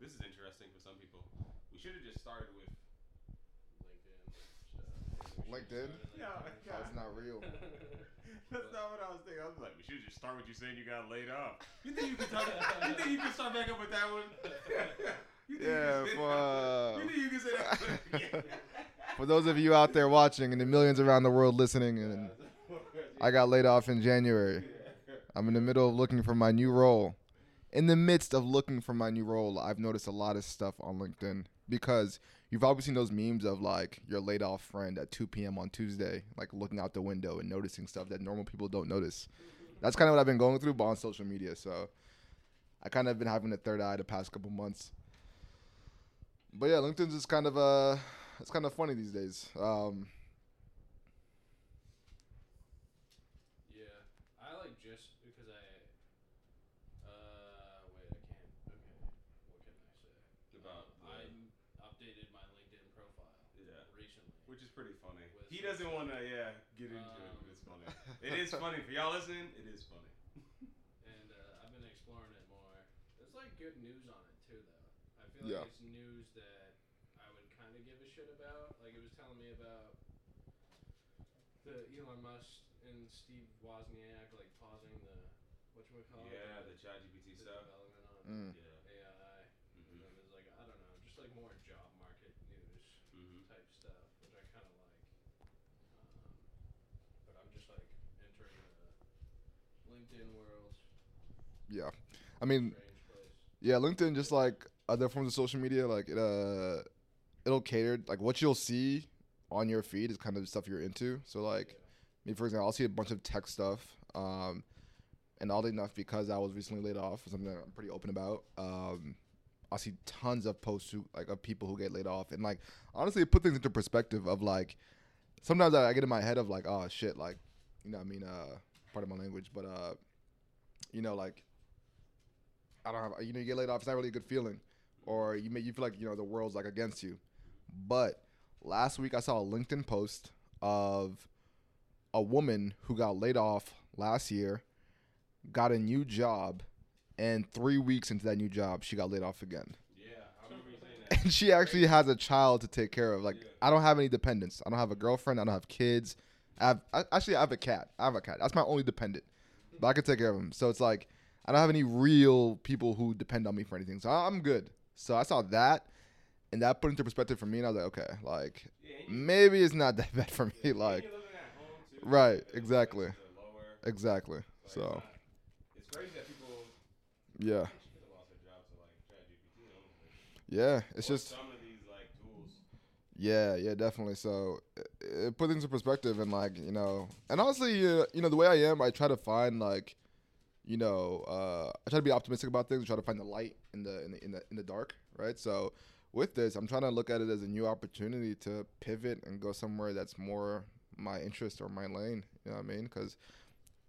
this is interesting for some people. We should have just started with. LinkedIn? LinkedIn? Yeah, That's not real. That's not what I was thinking. I was like, we should just start with you saying you got laid off. You think you can talk? you think you can start back up with that one? You think Yeah, can say for, that? uh, You think you can say that? Yeah. For those of you out there watching and the millions around the world listening, and I got laid off in January. I'm in the middle of looking for my new role. In the midst of looking for my new role, I've noticed a lot of stuff on LinkedIn because you've probably seen those memes of like your laid off friend at 2 p.m. on Tuesday, like looking out the window and noticing stuff that normal people don't notice. That's kind of what I've been going through, but on social media. So I kind of been having a third eye the past couple months. But yeah, LinkedIn's just kind of uh, it's kind of funny these days. Um, Yeah, I like just because I. Uh, wait, I can't. Okay, what can I say? About the- I updated my LinkedIn profile Yeah. recently. Which is pretty funny. With He some doesn't stuff. want to, yeah, get into it, Um, but it's funny. It is funny for y'all listening. It is funny. and uh, I've been exploring it more. There's like good news on it too, though. I feel Yeah. like it's news that I would kind of give a shit about. Like it was telling me about the Elon Musk and Steve Wozniak like pausing the what you call Yeah, the ChatGPT the stuff. development on Mm. Yeah. AI. And Mhm. then there's like I don't know, just like more job market news Mhm. type stuff, which I kind of like. Um, but I'm just like entering the LinkedIn world. Yeah, I mean, Yeah, LinkedIn just like other forms of social media, like it uh it'll cater like what you'll see on your feed is kind of the stuff you're into. So like me for example, I'll see a bunch of tech stuff. Um and oddly enough, because I was recently laid off, something that I'm pretty open about, um, I'll see tons of posts who, like of people who get laid off, and like honestly, it put things into perspective. Of like, sometimes I get in my head of like, oh shit, like, you know, what I mean, uh, part of my language, but uh, you know, like, I don't have, you know, you get laid off, it's not really a good feeling, or you may you feel like you know the world's like against you. But last week I saw a LinkedIn post of a woman who got laid off last year, got a new job, and three weeks into that new job, she got laid off again. Yeah, I remember saying that. And she actually has a child to take care of. Like Yeah. I don't have any dependents. I don't have a girlfriend. I don't have kids. I have I, actually I have a cat. I have a cat. That's my only dependent. But I can take care of them. So it's like I don't have any real people who depend on me for anything. So I'm good. So I saw that, and that put into perspective for me. And I was like, okay, like Yeah, and you- maybe it's not that bad for me. Like you're living at home too. Right, exactly. it's a lower- exactly. So not- it's crazy that people. yeah, She could have lost her job to like ChatGPT. honestly. yeah. It's just some of these like tools. Yeah, yeah, definitely. So it, it put things in perspective, and like you know, and honestly, uh, you know, the way I am, I try to find like, you know, uh, I try to be optimistic about things. Try to find the light in the in the in the, in the dark, right? So with this, I'm trying to look at it as a new opportunity to pivot and go somewhere that's more my interest or my lane. You know what I mean? Because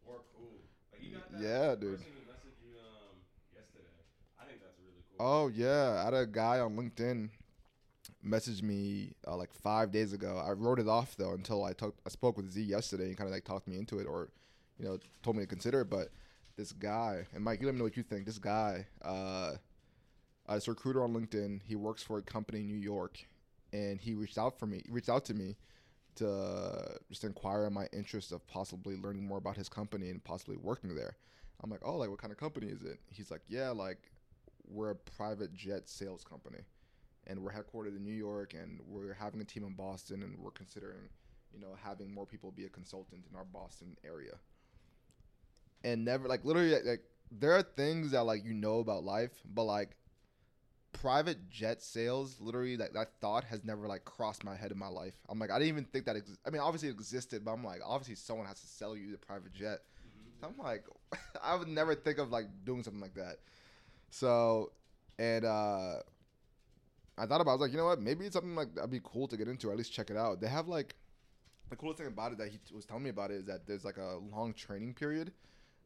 Or cool. Like you got that Yeah, dude. you um yesterday. I think that's really cool. Oh yeah, I had a guy on LinkedIn message me uh, like five days ago. I wrote it off though until I talked. I spoke with Z yesterday and kind of like talked me into it, or you know, told me to consider it. But this guy and Mike, you let me know what you think. This guy, uh, this recruiter on LinkedIn. He works for a company in New York, and he reached out for me. He reached out to me to just inquire my interest of possibly learning more about his company and possibly working there. I'm like, oh, like what kind of company is it? He's like, yeah, like we're a private jet sales company and we're headquartered in New York and we're having a team in Boston and we're considering, you know, having more people be a consultant in our Boston area. And never like literally like, there are things that like you know about life, but like private jet sales, literally like that thought has never like crossed my head in my life. I'm like I didn't even think that ex- I mean obviously it existed, but I'm like obviously someone has to sell you the private jet. So I'm like, I would never think of like doing something like that. So, and uh, I thought about, it, I was like, you know what? Maybe it's something like that'd be cool to get into, or at least check it out. They have like, the coolest thing about it that he was telling me about it is that there's like a long training period,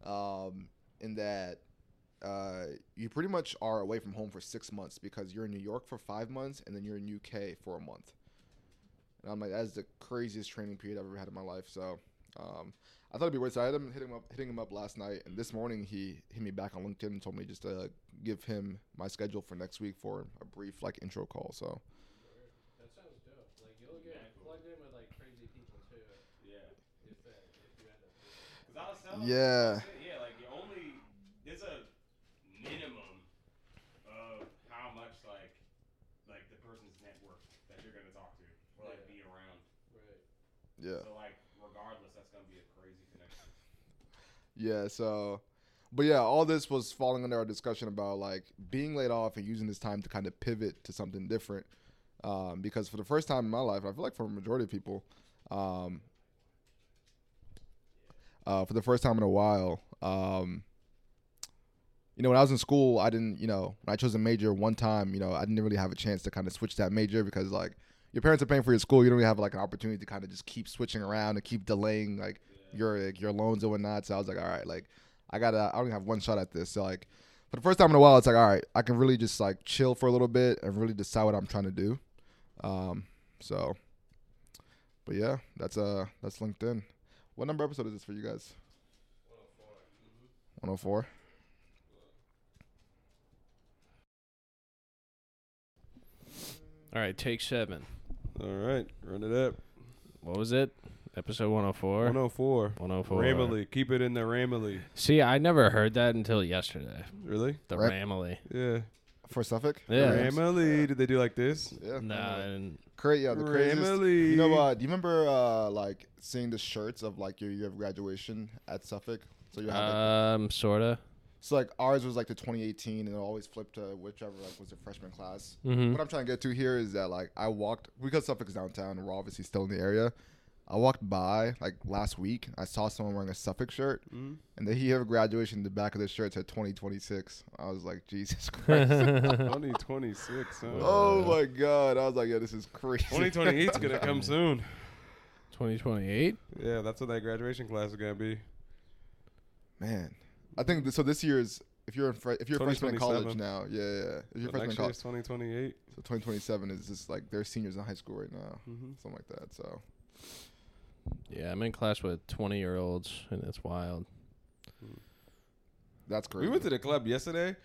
um, in that uh, you pretty much are away from home for six months because you're in New York for five months and then you're in UK for a month. And I'm like, that's the craziest training period I've ever had in my life. So Um, I thought it'd be weird. So I had him hitting him up, hitting him up last night, and this morning he hit me back on LinkedIn and told me just to give him my schedule for next week for a brief like intro call. So That sounds dope. Like you'll get Yeah, cool. plugged in with like crazy people too. Yeah. If that if you end up. Cause I was Yeah. yeah, like you only there's a minimum of how much like like the person's network that you're gonna talk to or like Yeah. be around. Right. yeah, So like regardless, that's gonna be a crazy connection. Yeah. So, but yeah, all this was falling under our discussion about like being laid off and using this time to kind of pivot to something different. Um, because for the first time in my life, I feel like for a majority of people, um, uh, for the first time in a while, um, you know, when I was in school, I didn't, you know, when I chose a major one time, you know, I didn't really have a chance to kind of switch that major because like your parents are paying for your school, you don't really have like an opportunity to kind of just keep switching around and keep delaying like your like, your loans and whatnot. So I was like, all right, like I gotta, I only have one shot at this. So like for the first time in a while, it's like, all right, I can really just like chill for a little bit and really decide what I'm trying to do. Um, so, but yeah, that's uh, that's LinkedIn. What number episode is this for you guys? 104. All right, take seven. All right, run it up. What was it? Episode 104. 104. 104. Ramily. Keep it in the Ramily. See, I never heard that until yesterday. Really? The Right. Ramily. Yeah. For Suffolk? Yeah. Ramily. Did they do like this? Yeah. Nah, and Cra- yeah, the craziest. Ramily. You know, uh, do you remember uh, like seeing the shirts of like your year of graduation at Suffolk? So you have like, um, sorta. so like ours was like the 2018, and it always flipped to whichever like was the freshman class. Mm-hmm. What I'm trying to get to here is that like I walked because Suffolk is downtown, and we're obviously still in the area. I walked by like last week. I saw someone wearing a Suffolk shirt, Mhm. and the year of graduation, in the back of the shirt said 2026. I was like, Jesus Christ! 2026. Huh? oh my God! I was like, yeah, this is crazy. 2028's gonna come soon. 2028? Yeah, that's what that graduation class is gonna be. Man, I think th- so. This year's if you're in fre- if you're a freshman in college now, yeah, yeah. yeah. If you're So freshman in college, 2028. so 2027 is just like they're seniors in high school right now, hmm something like that. So Yeah, I'm in class with 20 year olds, and it's wild. that's crazy. We went to the club yesterday,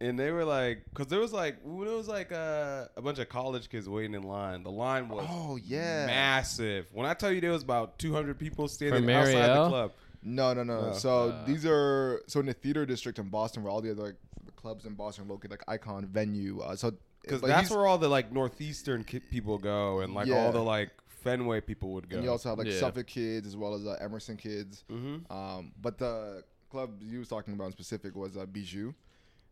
and they were like, because there was like, when it was like uh, a bunch of college kids waiting in line. The line was oh yeah. massive. When I tell you there was about 200 people standing outside the club. No, no, no. No. So Uh. these are so in the theater district in Boston, where all the other like the clubs in Boston are located, like Icon Venu. Uh, so Because but that's where all the like northeastern ki- people go, and like Yeah. all the like Fenway people would go. and you also have like Yeah. Suffolk kids as well as uh, Emerson kids. mm-hmm. Um, but the club you was talking about in specific was uh, Bijou,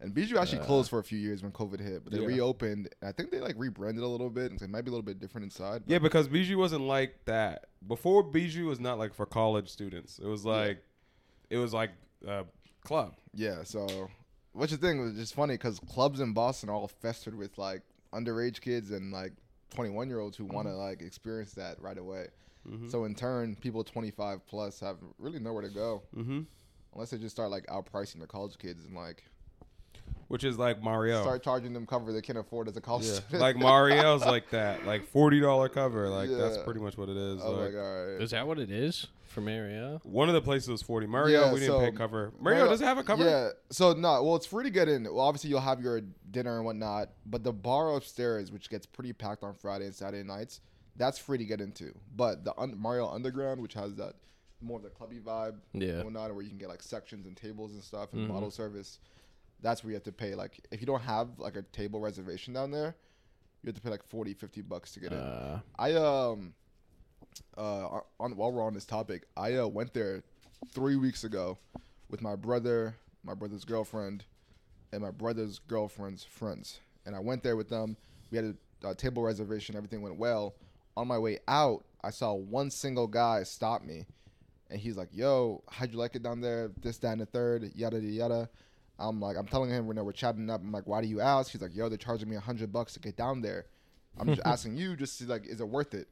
and Bijou actually Uh. closed for a few years when COVID hit, but they Yeah. reopened. I think they like rebranded a little bit, and so it might be a little bit different inside. Yeah, because Bijou wasn't like that. Before Bijou was not like for college students. It was like, it was like a club. Yeah, so which the thing was just funny because clubs in Boston are all festered with like underage kids and like 21 year olds who want to like experience that right away. Mm-hmm. So in turn, people 25 plus have really nowhere to go mm-hmm. unless they just start like outpricing the college kids and like Which is like Mariel. start charging them cover they can't afford as a college Yeah. student. like Mariel's like that, like forty dollar cover. Like that's pretty much what it is. oh my god. Is that what it is for Mariel? One of the places was forty. Mariel, Yeah, we didn't so pay cover. Mariel, Mariel- does it have a cover? Yeah. So no, well, it's free to get in. Well, obviously you'll have your dinner and whatnot, but the bar upstairs, which gets pretty packed on Friday and Saturday nights, that's free to get into. But the un- Mariel Underground, which has that more of the clubby vibe, Yeah. and whatnot, where you can get like sections and tables and stuff and Mhm. bottle service, that's where you have to pay. Like if you don't have like a table reservation down there, you have to pay like 40, 50 bucks to get in. Uh, I um uh on while we're on this topic, I uh, went there three weeks ago with my brother, my brother's girlfriend, and my brother's girlfriend's friends, and I went there with them. We had a, a table reservation. Everything went well. On my way out, I saw one single guy stop me, and he's like, "Yo, how'd you like it down there? This, that, and the third, yada yada yada." I'm like, I'm telling him, you know, we're chatting up. I'm like, why do you ask? He's like, yo, they're charging me a hundred bucks to get down there. I'm just asking you, just to like, is it worth it?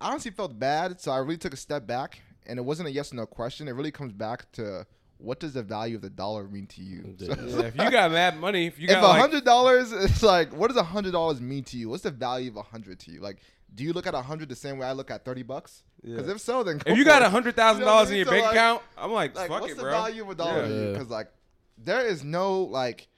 I honestly felt bad, so I really took a step back, and it wasn't a yes or no question. It really comes back to what does the value of the dollar mean to you? So Yeah. it's Yeah, if you got mad money, if you if got a hundred dollars, it's like, what does a hundred dollars mean to you? What's the value of a hundred to you? Like, do you look at a hundred the same way I look at thirty bucks? Because Yeah. if so, then if you got a hundred thousand dollars in your So, bank like- account, I'm like, like, fuck what's it, the bro. value of a dollar? Yeah. Yeah. Because like, there is no like,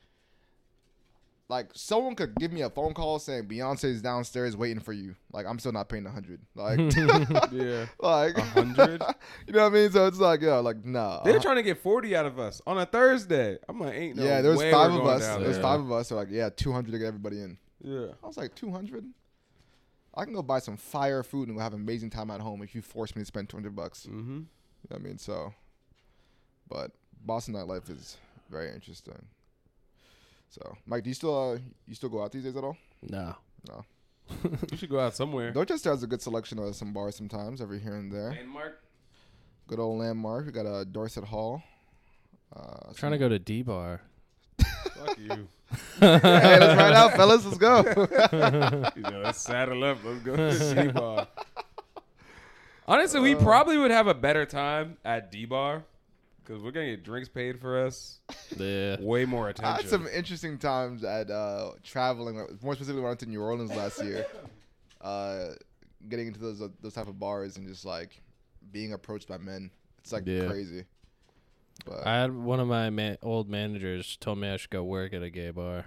like someone could give me a phone call saying Beyonce's downstairs waiting for you. Like, I'm still not paying a hundred. Like, yeah. like A hundred? you know what I mean? So it's like, yeah, like nah. They're trying to get forty out of us on a Thursday. I'm like, ain't no yeah, there was way five of us. down There five of us. So like, yeah, two hundred to get everybody in. Yeah. I was like, 200? I can go buy some fire food and we'll have an amazing time at home if you force me to spend 200 bucks. Mm-hmm. You know I mean, so. But Boston nightlife is very interesting. So, Mike, do you still uh, you still go out these days at all? No, no. You should go out somewhere. Dorchester has a good selection of some bars sometimes every here and there. Landmark. Good old landmark. We got a uh, Dorset Hall. Uh, Trying to go to D bar. Fuck you. hey, let's ride out, fellas. Let's go. You know, let's saddle up. Let's go to D bar. Honestly, we Uh. probably would have a better time at D bar because we're gonna get drinks paid for us. Yeah. Way more attention. I had some interesting times at uh, traveling, more specifically when I went to New Orleans last year. Uh, getting into those those type of bars and just like being approached by men. It's like Yeah. crazy. But I had one of my ma- old managers told me I should go work at a gay bar.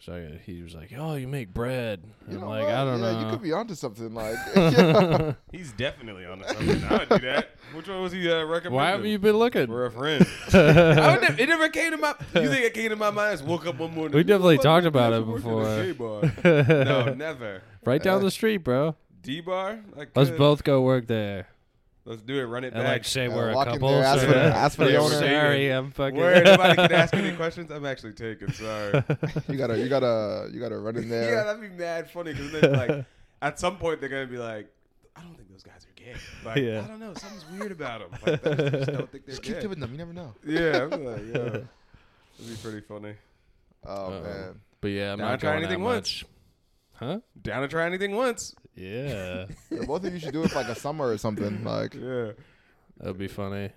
So I- he was like, "Oh, you make bread." you I'm like, what? "I don't yeah, know." You could be onto something. Like, yeah. He's definitely on to something. I would do that. Which one was he uh, recommending? Why haven't you been looking? For a friend. I would never, it never came to my. You think it came to my mind? I just woke up one morning. We definitely "Fuck, talked about it work a before. gay bar." no, never. right down the street, bro. D bar. Let's uh, both go work there Let's do it. Run it and back. like say Yeah, we're a couple. there, ask so for the- that- ask for the owner. Sorry, I'm fucking. Where nobody can ask any questions. I'm actually taken. Sorry. you gotta, you gotta, you gotta run in there. yeah, that'd be mad funny because then like at some point they're gonna be like, I don't think those guys are gay. Like Yeah. I don't know, something's weird about them. Like, I just don't think they're just keep gay. tipping them. You never know. Yeah, I'm like, yeah, that'd be pretty funny. Oh Uh-oh. man. But yeah, I'm Down not to try anything that once. much. Huh? Down to try anything once. Yeah, Yeah, both of you should do it for like a summer or something. Like, Yeah. that'd be funny.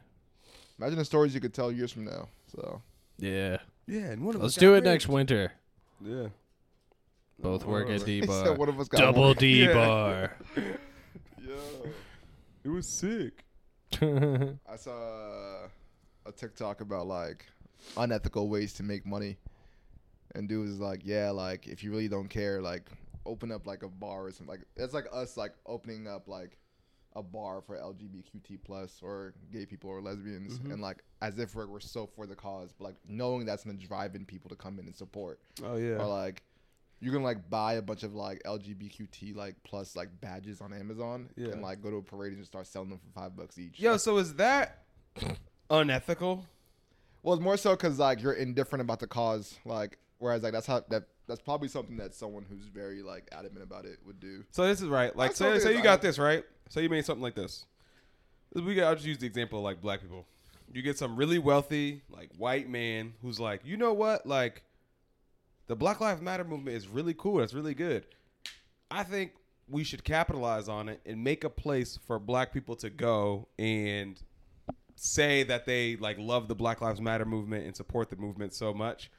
imagine the stories you could tell years from now. So. Yeah, Yeah, and one of let's us do it next winter. Yeah. Both work at D bar. one of us got Double one. D Yeah. bar. Yo. It was sick. I saw uh, a TikTok about like unethical ways to make money, and dude was like, "Yeah, like if you really don't care, like open up like a bar or something. Like it's like us like opening up like a bar for LGBTQT plus or gay people or lesbians, Mhm. and like as if we're, we're so for the cause, but like knowing that's gonna drive in people to come in and support, Oh yeah. or like." You can like buy a bunch of like LGBTQT like plus like badges on Amazon Yeah. and like go to a parade and just start selling them for five bucks each. Yo, Like, so is that unethical? Well, it's more so because like you're indifferent about the cause, like whereas like that's how that that's probably something that someone who's very like adamant about it would do. So this is right. Like, That's say, say you got this right. Say you made something like this. We got. I'll just use the example of like black people. You get some really wealthy like white man who's like, you know what, like, the Black Lives Matter movement is really cool. It's really good. I think we should capitalize on it and make a place for black people to go and say that they like love the Black Lives Matter movement and support the movement so much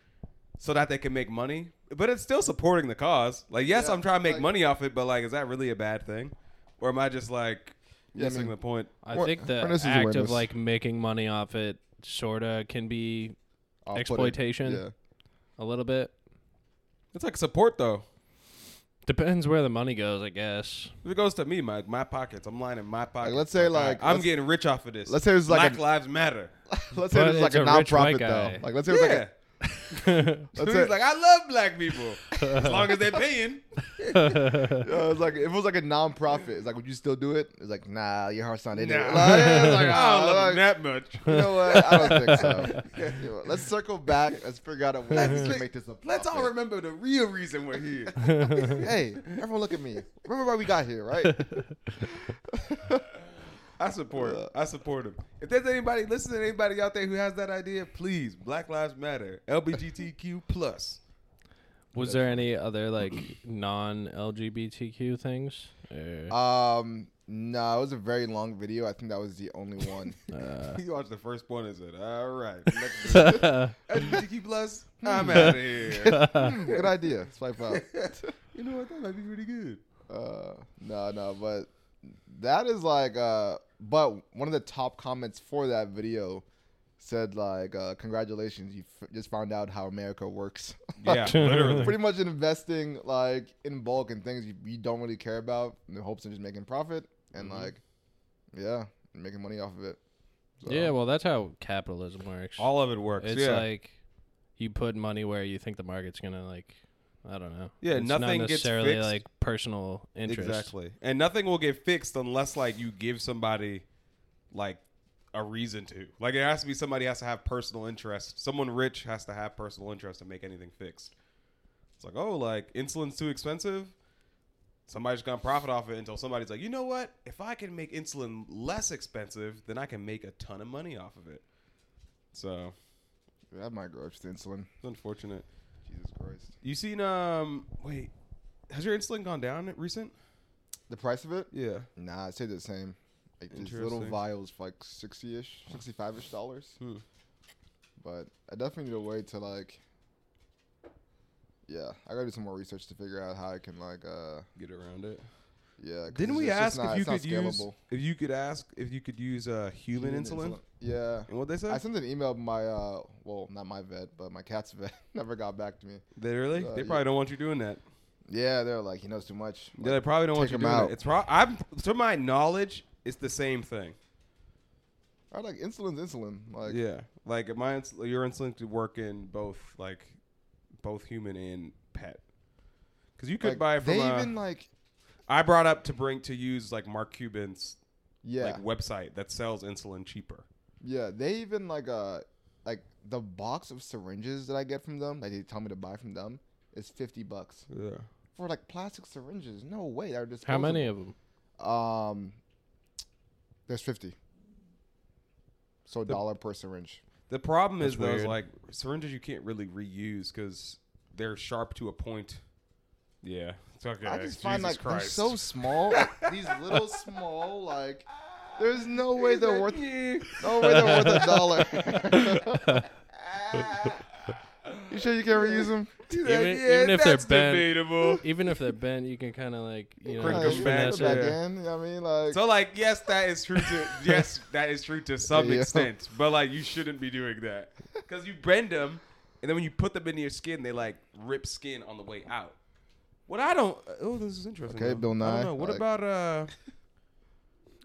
so that they can make money. But it's still supporting the cause. Like, yes, Yeah, I'm trying to make like- money off it, but like, is that really a bad thing? Or am I just like Yeah, I missing mean- the point? I Well, think the awareness act awareness. of like making money off it sorta can be Off-putting. Exploitation. Yeah. a little bit. It's like support though. Depends where the money goes, I guess. If it goes to me, my my pockets, I'm lining my pockets. let's say, like, I'm getting rich off of this. let's say it's like Black a- Lives Matter. Let's say it's like a, a rich white nonprofit though. Like let's say it's like a, So he's say, like, I love black people as long as they're paying. yeah, it's like if it was like a nonprofit, it's like would you still do it? It's like nah, your heart's not in it. Nah. Like, it's like, I ah, don't love like, that much. You know what? I don't think so. You? Let's circle back. Let's figure out a way we can make this a Let's all remember the real reason we're here. Hey, everyone, look at me. Remember why we got here, right? I support. Uh, I support him. If there's anybody, listen to anybody out there who has that idea, please. Black Lives Matter. LGBTQ plus. Was there any other like non LGBTQ things? Or, Um, no, it was a very long video. I think that was the only one. uh, You watched the first one and said, "All right, LGBTQ plus, I'm out of here." Hmm, good idea. Swipe out. you know what? That might be pretty good. Uh, no, no, but that is like, uh, but one of the top comments for that video said like, uh, "Congratulations, you f- just found out how America works." Yeah, literally. Pretty much investing like in bulk and things you, you don't really care about in the hopes of just making profit and Mhm. like, yeah, making money off of it. So, yeah, well, that's how capitalism works. All of it works. it's yeah. like you put money where you think the market's gonna like. I don't know. Yeah, it's nothing not gets necessarily fixed. like personal interest. Exactly. And nothing will get fixed unless like you give somebody like a reason to. Like it has to be somebody has to have personal interest. Someone rich has to have personal interest to make anything fixed. It's like, oh, like insulin's too expensive. Somebody's gonna profit off it until somebody's like, you know what? If I can make insulin less expensive, then I can make a ton of money off of it. So that might grow up to insulin. it's unfortunate. Jesus Christ, You seen um wait, has your insulin gone down recent? the price of it? Yeah. Nah, it stayed the same. Like these little vials for like sixty ish, sixty five ish dollars. Hmm. But I definitely need a way to like. Yeah, I gotta do some more research to figure out how I can like uh Get around it. Yeah. Didn't we ask if you could use if you could ask if you could use uh, human, insulin? Yeah, And what they said? I sent an email to my uh well not my vet but my cat's vet never got back to me. They really? Uh, they yeah. probably don't want you doing that. Yeah, they're like he knows too much. Yeah, they probably don't want you doing out. that. It's pro- I'm to my knowledge, it's the same thing. I like insulin's insulin. Like yeah, like my ins- your insulin could work in both like both human and pet. Because you could like, buy from. they uh, even like I brought up to bring to use like Mark Cuban's yeah like website that sells insulin cheaper. Yeah, they even like uh like the box of syringes that I get from them, like they tell me to buy from them, is fifty bucks Yeah. for like plastic syringes. No way, they're just How many of them? Um, there's fifty. So a The- dollar per syringe. The problem is That's those weird. like syringes you can't really reuse because they're sharp to a point. Yeah, it's okay. I just find Jesus like Christ. they're so small. these little small like. There's no way they're worth. No way they're worth a dollar. you sure you can reuse them? Even- even if they're that's bent- debatable. Even if they're bent, you can kind of like you know Crank Like, them back, it back yeah. in. You know what I mean, like. So like, yes, that is true to yes, that is true to some Yeah. extent. But like, you shouldn't be doing that because you bend them, and then when you put them into your skin, they like rip skin on the way out. What I don't. Oh, this is interesting. Okay, though. Bill I don't know. What like- about uh?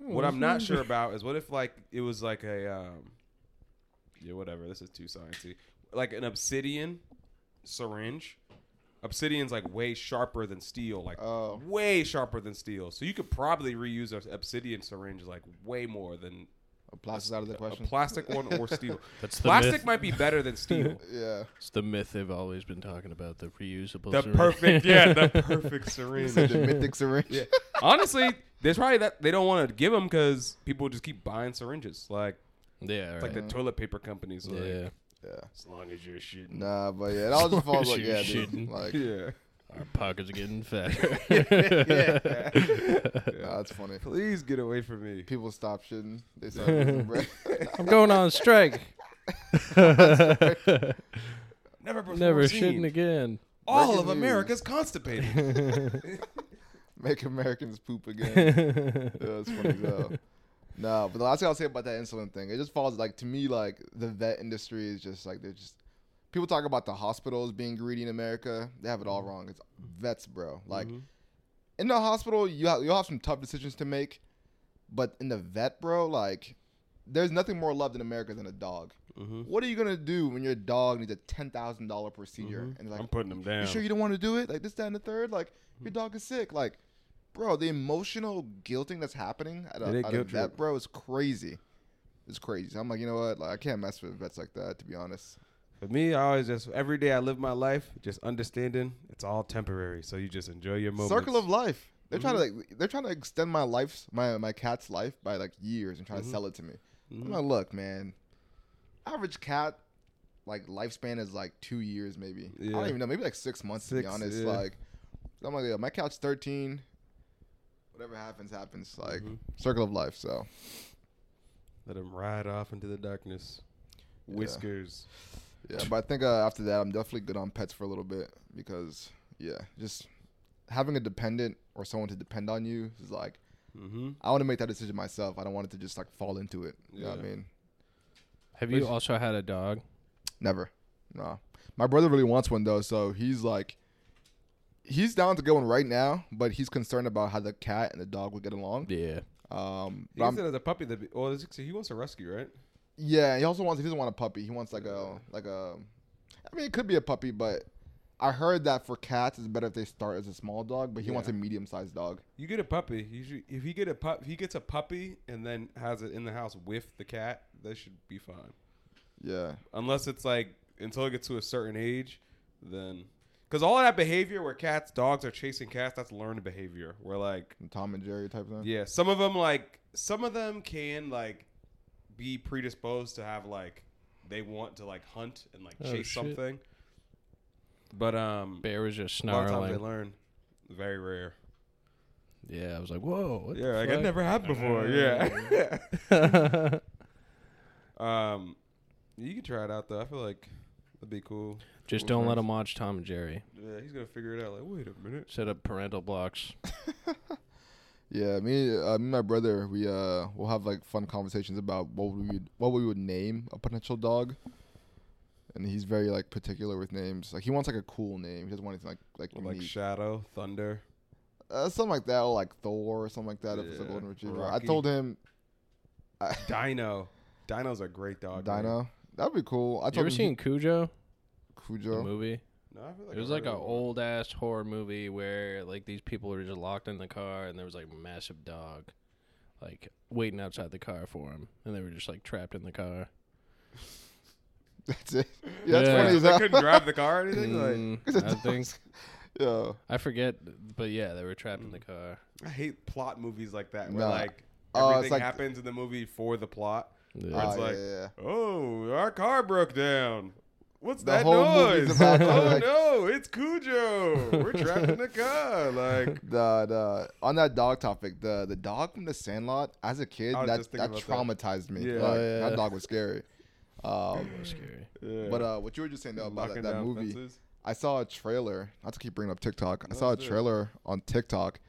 What I'm not sure about is what if like it was like a um, yeah, whatever. This is too sciencey. Like an obsidian syringe. Obsidian's like way sharper than steel, like Oh. way sharper than steel. So you could probably reuse an obsidian syringe like way more than Plastic's out of the question. a plastic one or steel. That's the Plastic myth. might be better than steel. yeah. It's the myth they've always been talking about the reusable. the syringe. perfect, yeah, the perfect syringe. The mythic syringe. Yeah. Honestly, there's probably that they don't want to give them because people just keep buying syringes, like yeah, right. like the toilet paper companies. Like, yeah. Yeah. As long as you're shitting. Nah, but yeah, that was just falls like yeah, shooting. dude. Like, Yeah. Our pockets are getting fatter. nah, that's funny. Please get away from me. People stop shitting. They start losing breath. I'm going on strike. Never before Never seen. shitting again. All Breaking of news. America's constipated. Make Americans poop again. yeah, that's funny as hell. No, but the last thing I'll say about that insulin thing, it just falls like to me like the vet industry is just like they're just people talk about the hospitals being greedy in America. They have it all wrong. It's vets, bro. Like Mhm. in the hospital, you have, you'll have some tough decisions to make, but in the vet, bro, like there's nothing more loved in America than a dog. Mhm. What are you gonna do when your dog needs a ten thousand dollar procedure Mhm. and like I'm putting them down. you sure you don't want to do it? Like this, that, and the third. Like your dog is sick. Like, bro, the emotional guilting that's happening at a, at a vet, bro, is crazy. It's crazy. So I'm like, you know what? Like, I can't mess with vets like that. To be honest. For me, I always just every day I live my life just understanding it's all temporary. So you just enjoy your moment. Circle of life. They're trying to Mm-hmm. like, they're trying to extend my life, my my cat's life by like years and try Mhm. to sell it to me. Mhm. I'm like, look, man, average cat like lifespan is like two years maybe. I don't even know, maybe like six months to be honest. yeah. Like I'm like, yeah, my cat's thirteen. Whatever happens, happens. Like Mhm. circle of life. So Let him ride off into the darkness. Whiskers. yeah, but I think uh, after that, I'm definitely good on pets for a little bit because yeah, just having a dependent or someone to depend on you is like Mm-hmm. I want to make that decision myself. I don't want it to just like fall into it. You know what I mean? Have you Which- also had a dog? Never. No. My brother really wants one though, so he's like he's down to get one right now, but he's concerned about how the cat and the dog would get along. Yeah. Um He but I'm- said as a puppy that. Be, oh, he wants a rescue, right? Yeah, he also wants he doesn't want a puppy. He wants like a like a I mean it could be a puppy, but I heard that for cats it's better if they start as a small dog, but he wants a medium sized dog. You get a puppy. You should, if you get a pup, if he gets a puppy and then has it in the house with the cat, that should be fine. Yeah. Unless it's like until it gets to a certain age, then because all of that behavior where cats, dogs are chasing cats, that's learned behavior. Where like Tom and Jerry type thing. yeah, some of them like some of them can like be predisposed to have like they want to like hunt and like Oh, chase shit. something. But um, Bear was just a lot of times they snarling. learn. Very rare. Yeah, I was like, whoa. What yeah, like it never happened before. Yeah. yeah. um, you can try it out though. I feel like that'd be cool. just Cool don't let him watch Tom and Jerry. Yeah, he's gonna figure it out. Like, wait a minute. Set up parental blocks. Yeah, me, uh, me, and my brother, we uh, we'll have like fun conversations about what we would, what we would name a potential dog, and he's very like particular with names. Like he wants like a cool name. He doesn't want anything like like Or, like. Shadow, Thunder. uh, something like that, or like Thor or something like that. if it's a Yeah, golden retriever, Rocky. I told him Dino. Dino's a great dog. name. Dino. That'd be cool. I You ever him seen Cujo? The Cujo. movie? No, I feel like It was like an old ass horror movie where like these people were just locked in the car and there was like a massive dog like waiting outside the car for them, and they were just like trapped in the car. That's it. Yeah, that's Yeah. funny as They hell. couldn't drive the car or anything. Like, Mm, I think yeah. I forget but yeah, they were trapped in the car. I hate plot movies like that where Nah. like Oh, it's everything like- happens in the movie for the plot. Yeah. Where it's Ah, like, yeah, yeah. Oh, our car broke down. What's The that whole noise? about oh like- no, it's Cujo. We're trapped in the car. Like, The the on that dog topic, the the dog from the Sandlot. As a kid, I that that about that. traumatized me. Yeah. Like, Oh, yeah. That dog was scary. Um, was scary. yeah. but uh, what you were just saying though about that, that movie, fences. I saw a trailer. Not to keep bringing up TikTok. I No, saw a it's good. trailer on TikTok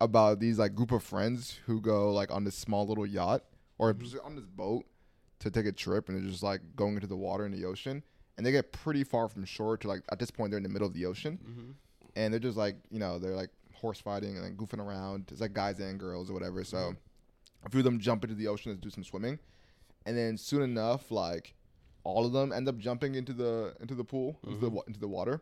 about these like group of friends who go like on this small little yacht or Mm-hmm. on this boat to take a trip, and they're just like going into the water in the ocean, and they get pretty far from shore to like at this point they're in the middle of the ocean, Mhm. and they're just like you know they're like horse fighting and like goofing around. It's like guys and girls or whatever. So Mm-hmm. a few of them jump into the ocean to do some swimming, and then soon enough, like all of them end up jumping into the into the pool into the Mhm. into the water.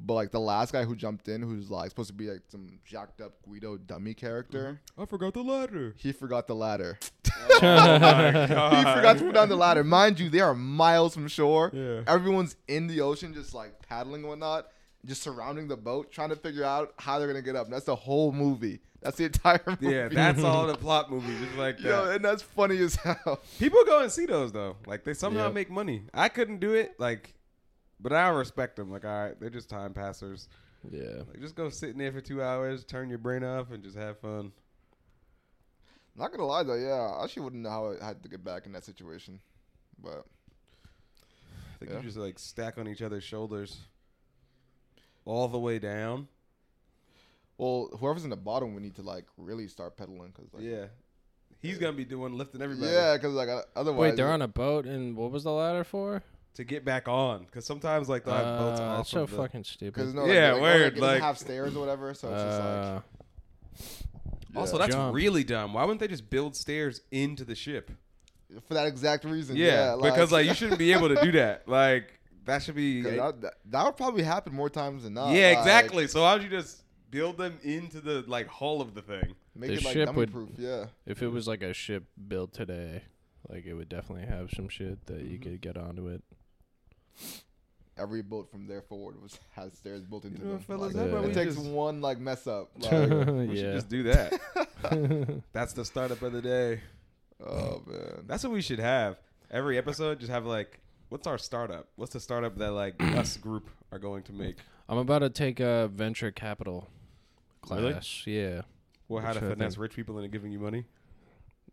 But like the last guy who jumped in, who's like supposed to be like some jacked up Guido dummy character, I forgot the ladder. he forgot the ladder. oh he forgot to put down the ladder. Mind you, they are miles from shore. Yeah. Everyone's in the ocean, just like paddling and whatnot, just surrounding the boat, trying to figure out how they're gonna get up. And that's the whole movie. That's the entire movie. Yeah, that's all the plot movie, just like that. Yo, and that's funny as hell. People go and see those though. Like they somehow Yep. make money. I couldn't do it. Like, but I respect them. Like, all right, they're just time passers. Yeah. Like, just go sit in there for two hours, turn your brain off, and just have fun. Not gonna lie though, yeah, I actually wouldn't know how I had to get back in that situation, but I think Yeah. you just like stack on each other's shoulders, all the way down. well, whoever's in the bottom, we need to like really start pedaling, cause like, yeah, he's gonna be doing lifting everybody. yeah, cause like otherwise, Wait, they're on a boat and what was the ladder for? To get back on, because sometimes like they'll have boats Uh, off. that's so the- fucking stupid. Cause no, Yeah, like, word, Like, like- have stairs or whatever, so it's just like. Uh, Also, yeah. that's Jump. really dumb. Why wouldn't they just build stairs into the ship? for that exact reason. Yeah, Yeah, because like you shouldn't be able to do that. Like that should be. 'cause that, that, that would probably happen more times than not. yeah, like, exactly. So how'd you just build them into the like hull of the thing? Make The it like ship would- proof. Yeah. if it was like a ship built today, like it would definitely have some shit that you Mhm. could get onto it. Every boat from there forward was has stairs built into know, them. fellas, Like, how about it takes just- one like mess up. Like, We should just do that. That's the startup of the day. oh man. That's what we should have. Every episode, just have like what's our startup? What's the startup that like us group are going to make? I'm about to take a venture capital Really? Yeah. Well, how to Sure finesse rich people into giving you money?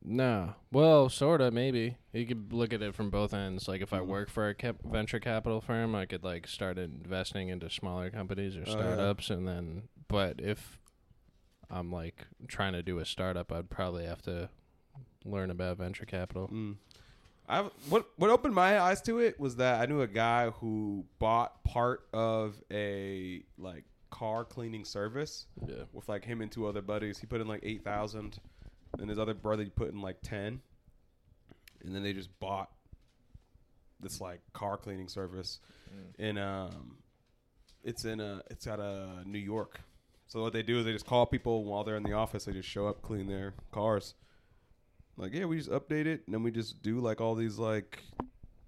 Nah. Well, sorta maybe. You could look at it from both ends. Like if I work for a cap- venture capital firm, I could like start investing into smaller companies or Oh, startups, and then. But if I'm like trying to do a startup, I'd probably have to learn about venture capital. Mm. I what what opened my eyes to it was that I knew a guy who bought part of a like car cleaning service Yeah. with like him and two other buddies. He put in like eight thousand, and his other brother he put in like ten, and then they just bought this like car cleaning service, and um, it's in a it's out of New York. So what they do is they just call people while they're in the office. They just show up, clean their cars. Like yeah, we just update it, and then we just do like all these like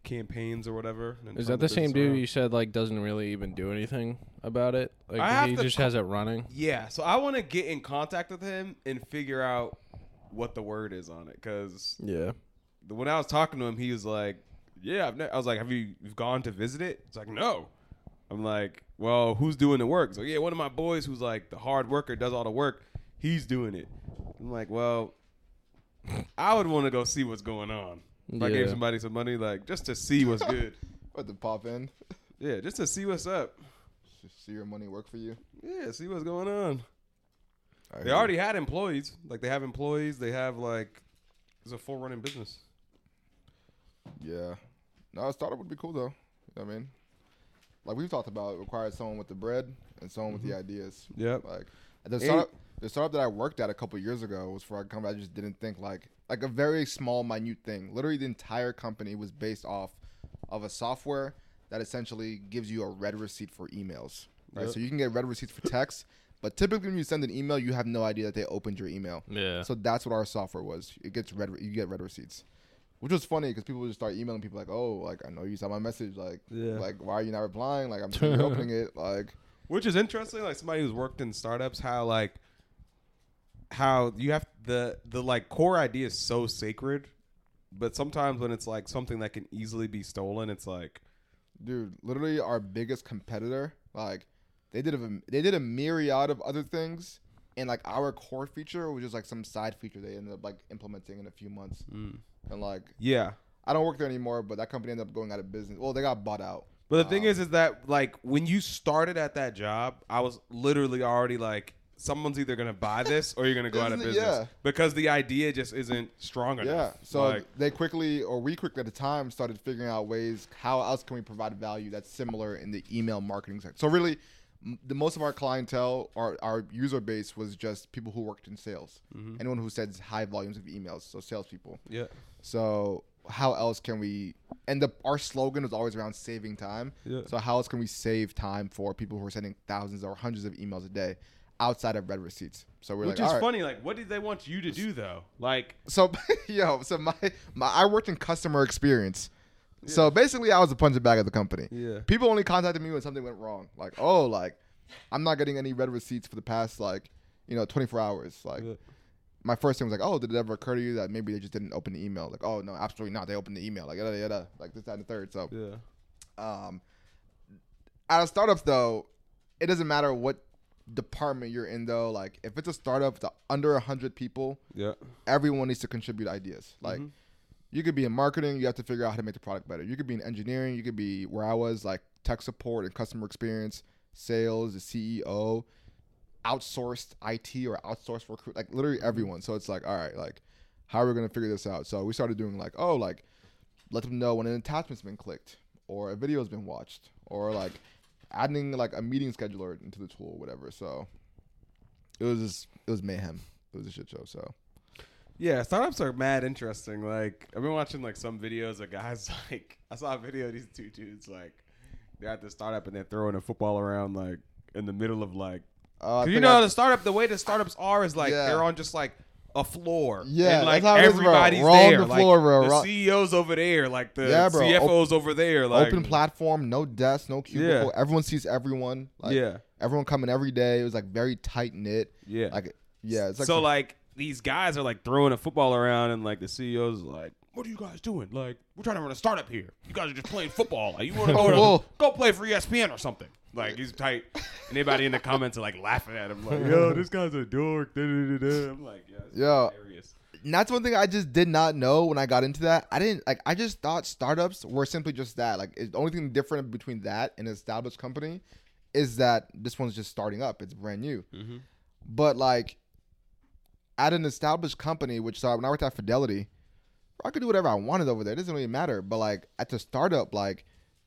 campaigns or whatever. and Is that the same dude around. you said like doesn't really even do anything about it? Like I he just ca- has it running. Yeah, so I want to get in contact with him and figure out what the word is on it. Because Yeah. when I was talking to him, he was like, "Yeah, I've ne-. I was like, have you you've gone to visit it?" It's like, "No." I'm like, "Well, who's doing the work?" So yeah, one of my boys who's like the hard worker, does all the work. He's doing it. I'm like, well, I would want to go see what's going on. If I gave somebody some money, like just to see what's good. What to pop in? Yeah, just to see what's up. See your money work for you. Yeah, see what's going on. I They already had employees. Like they have employees. They have like it's a full running business. Yeah. No, a startup would be cool though. You know what I mean? Like we've talked about, it requires someone with the bread and someone with the mm-hmm. ideas. Yep. Like the startup, the startup that I worked at a couple years ago was for a company I just didn't think like like a very small, minute thing. Literally, the entire company was based off of a software that essentially gives you a read receipt for emails. Right, Yep. so you can get read receipts for text, but typically when you send an email, you have no idea that they opened your email. Yeah. So that's what our software was. It gets read. You get read receipts, which was funny because people would just start emailing people like, "Oh, like I know you saw my message. Like, Yeah. like why are you not replying? Like I'm seeing opening it. Like, Which is interesting. Like somebody who's worked in startups, how like how you have the the like core idea is so sacred, but sometimes when it's like something that can easily be stolen, it's like dude, literally our biggest competitor. Like, they did a they did a myriad of other things, and like our core feature was just like some side feature they ended up like implementing in a few months. mm. And like, yeah. I don't work there anymore, but that company ended up going out of business. Well, they got bought out. But the thing Um, is, is that like when you started at that job, I was literally already like, someone's either gonna buy this or you're gonna go out of business yeah. because the idea just isn't strong enough. Yeah. So like, they quickly, or we quickly at the time, started figuring out ways how else can we provide value that's similar in the email marketing sector. So really, the most of our clientele, our our user base was just people who worked in sales. Mhm. Anyone who sends high volumes of emails, so salespeople. yeah, So how else can we? And the our slogan was always around saving time. yeah. So how else can we save time for people who are sending thousands or hundreds of emails a day outside of read receipts? So we're Which like, is right. funny. Like, what did they want you to do though? Like, So yo, so my, my I worked in customer experience. So basically I was the punching bag of the company. yeah, People only contacted me when something went wrong. Like, oh, like I'm not getting any read receipts for the past like, you know, 24 hours. Like Yeah. my first thing was like, oh, did it ever occur to you that maybe they just didn't open the email? Like, oh no, absolutely not. They opened the email. Like yada yada. Like this, that, and the third. So yeah, um at a startup though, it doesn't matter what department you're in though. Like if it's a startup that's under hundred people, yeah. everyone needs to contribute ideas. Like Mhm. You could be in marketing, you have to figure out how to make the product better. You could be in engineering, you could be where I was, like tech support and customer experience, sales, the CEO, outsourced IT or outsourced recruit, like literally mm-hmm. everyone. So it's like, all right, like how are we gonna figure this out? So we started doing like, oh, like let them know when an attachment's been clicked or a video's been watched or like adding like a meeting scheduler into the tool, whatever. So it was just, it was mayhem. It was a shit show. So Yeah, startups are mad interesting. Like I've been watching like some videos of guys like I saw a video of these two dudes like they're at the startup and they're throwing a football around like in the middle of like uh, you know I- the startup the way the startups are is like Yeah. they're on just like a floor. Yeah, and, like that's how bro. everybody's on there. the like, floor, bro. The CEO's over there, like the Yeah, bro. CFO's over there. Like open platform, no desk, no cubicle. Yeah. Everyone sees everyone. Like, yeah, Everyone coming every day. It was like very tight knit. yeah. Like yeah, it's like so like these guys are like throwing a football around and like the CEO's like, "What are you guys doing? Like, we're trying to run a startup here. You guys are just playing football. Like, you want to go, to- go play for ESPN or something." Like, he's tight. Anybody in the comments are like laughing at him, like, "Yo, this guy's a dork." I'm like, "Yeah, Yo. hilarious." And that's one thing I just did not know when I got into that. I didn't like. I just thought startups were simply just that. Like, it's the only thing different between that and an established company is that this one's just starting up. It's brand new. Mhm. But like, at an established company, which so when I worked at Fidelity, I could do whatever I wanted over there. It doesn't really matter. But like at the startup, like,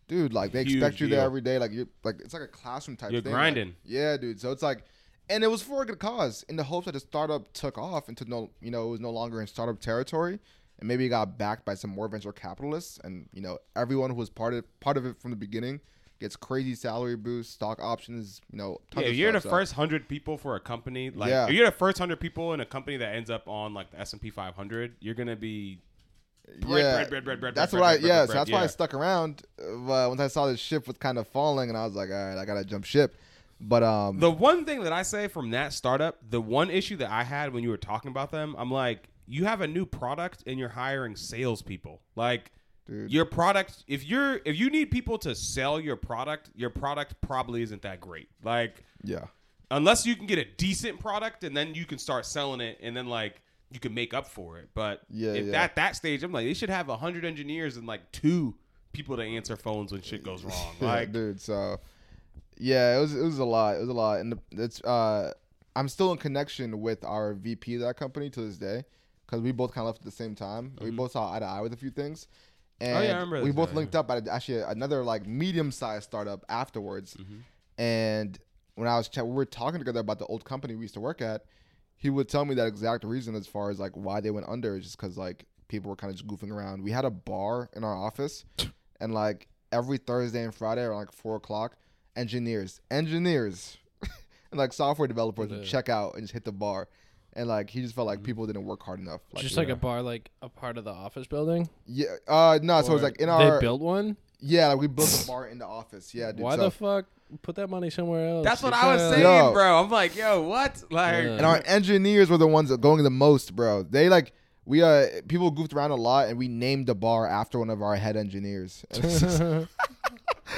dude, like they Huge expect you there every day. Like you, like it's like a classroom type. You're thing. Like, grinding. yeah, dude. So it's like, and it was for a good cause, in the hopes that the startup took off into no, you know, it was no longer in startup territory, and maybe it got backed by some more venture capitalists, and you know, everyone who was part of part of it from the beginning gets crazy salary boosts, stock options, you know. Yeah, if you're the stuff, first hundred people for a company. Like, Yeah. if you're the first hundred people in a company that ends up on like the S and P 500, you're gonna be bread, yeah, bread, bread, bread, bread. that's bread, what I bread, bread, yeah. bread, So that's bread, why I stuck around. Uh, but once I saw the ship was kind of falling, and I was like, all right, I gotta jump ship. But um, The one thing that I say from that startup, the one issue that I had when you were talking about them, I'm like, you have a new product and you're hiring salespeople. Like dude, your product, if you're if you need people to sell your product, your product probably isn't that great. Like yeah, unless you can get a decent product and then you can start selling it and then like you can make up for it. But Yeah, if yeah. at that stage, I'm like, they should have hundred engineers and like two people to answer phones when shit goes wrong. Like, dude. So, yeah, it was it was a lot. It was a lot, and the, it's uh, I'm still in connection with our VP of that company to this day because we both kind of left at the same time. We both saw eye to eye with a few things, and Mm-hmm. Oh, yeah, I remember we both yeah, linked up at actually another like medium sized startup afterwards. And when I was we were talking together about the old company we used to work at, he would tell me that exact reason as far as like why they went under is just because like people were kind of just goofing around. We had a bar in our office, and like every Thursday and Friday around like four o'clock, engineers, engineers, and like software developers would check out and just hit the bar. And like he just felt like people didn't work hard enough. Like, Just like know. a bar, like a part of the office building. yeah, uh, no. So it was like in our they our built one. yeah, like we built a bar in the office. Yeah, dude. Why so, the fuck put that money somewhere else? that's what I was saying, Yo. bro. I'm like, yo, what? Like, Yeah. and our engineers were the ones that going the most, bro. They like we uh people goofed around a lot, and we named the bar after one of our head engineers. And it's just-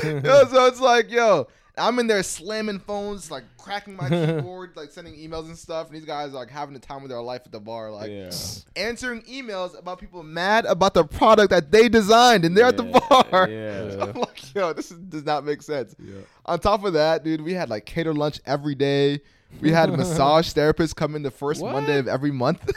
yo, so it's like, yo, I'm in there slamming phones, like cracking my keyboard, like sending emails and stuff, and these guys are like having the time of their life at the bar, like yeah. answering emails about people mad about the product that they designed, and they're at the bar. Yeah. I'm like, yo, this is, does not make sense. Yeah. On top of that, dude, we had like cater lunch every day. We had massage therapists come in the first What? Monday of every month.